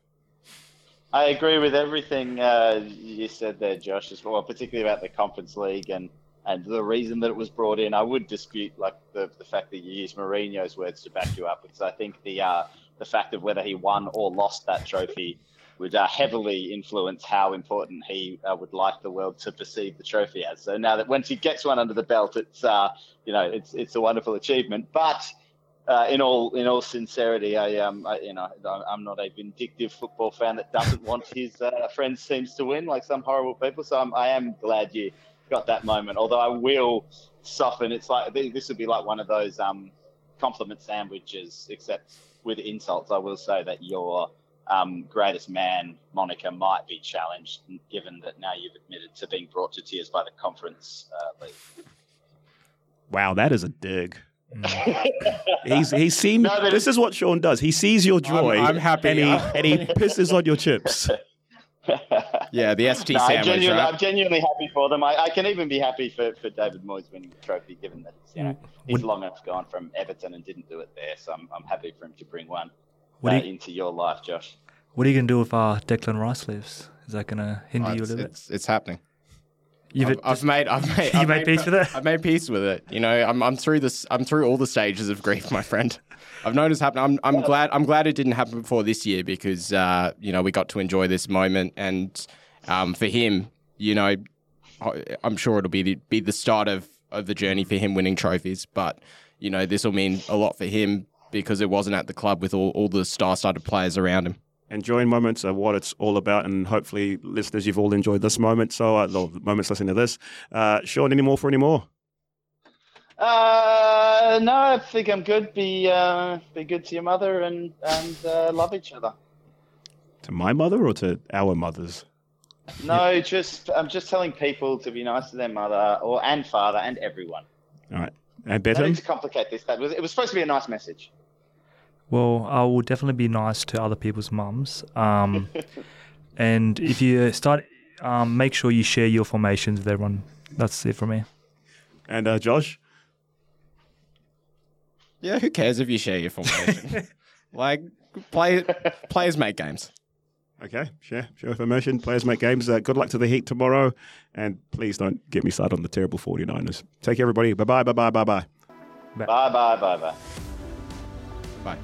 I agree with everything uh, you said there, Josh, as well, particularly about the Conference League and, and the reason that it was brought in. I would dispute like the, the fact that you use Mourinho's words to back you up because I think the uh, the fact of whether he won or lost that trophy would uh, heavily influence how important he uh, would like the world to perceive the trophy as. So now that once he gets one under the belt, it's uh, you know it's it's a wonderful achievement, but uh, in all in all sincerity, I um I, you know I'm not a vindictive football fan that doesn't want his uh, friends teams to win like some horrible people. So I'm, I am glad you got that moment. Although I will soften. It's like this would be like one of those um compliment sandwiches, except with insults, I will say that your um, greatest man moniker might be challenged, given that now you've admitted to being brought to tears by the conference uh, league. Wow, that is a dig. He's he's seen. No, this is what Sean does. He sees your joy. I'm happy. and he and he pisses on your chips. Yeah, the ST No, I'm, sandwich, genuinely, right? I'm genuinely happy for them. I, I can even be happy for, for David Moyes winning the trophy, given that it's, you know, he's Would- long enough gone from Everton and didn't do it there. So I'm, I'm happy for him to bring one What do you- into your life, Josh. What are you going to do if uh, Declan Rice leaves? Is that going to hinder Oh, you a it's, little bit? it's, it's happening. You've I've, I've made, I've made, You I've made peace with it? I've made peace with it. You know, I'm, I'm through this. I'm through all the stages of grief, my friend. I've known it's happening. I'm, I'm glad. I'm glad it didn't happen before this year because, uh, you know, we got to enjoy this moment, and um, for him, you know, I- I'm sure it'll be the, be the start of of the journey for him winning trophies. But you know, this will mean a lot for him because it wasn't at the club with all, all the star-studded players around him. Enjoying moments are what it's all about, and hopefully, listeners, you've all enjoyed this moment. So, uh, the moments listening to this, uh, Sean, any more for any more? Uh, no, I think I'm good. Be uh, be good to your mother and and uh, love each other. To my mother or to our mothers? No, just I'm just telling people to be nice to their mother or and father and everyone. All right, and No Betty. need to complicate this. That was it was supposed to be a nice message. Well, I will definitely be nice to other people's mums. Um, and if you start, um, make sure you share your formations with everyone. That's it for me. and uh, Josh. Yeah, who cares if you share your formation? like, play players make games. Okay, share, share information. Players make games. Uh, good luck to the Heat tomorrow. And please don't get me started on the terrible 49ers. Take care, everybody. Bye bye, bye bye, bye bye. Bye bye bye bye. Bye.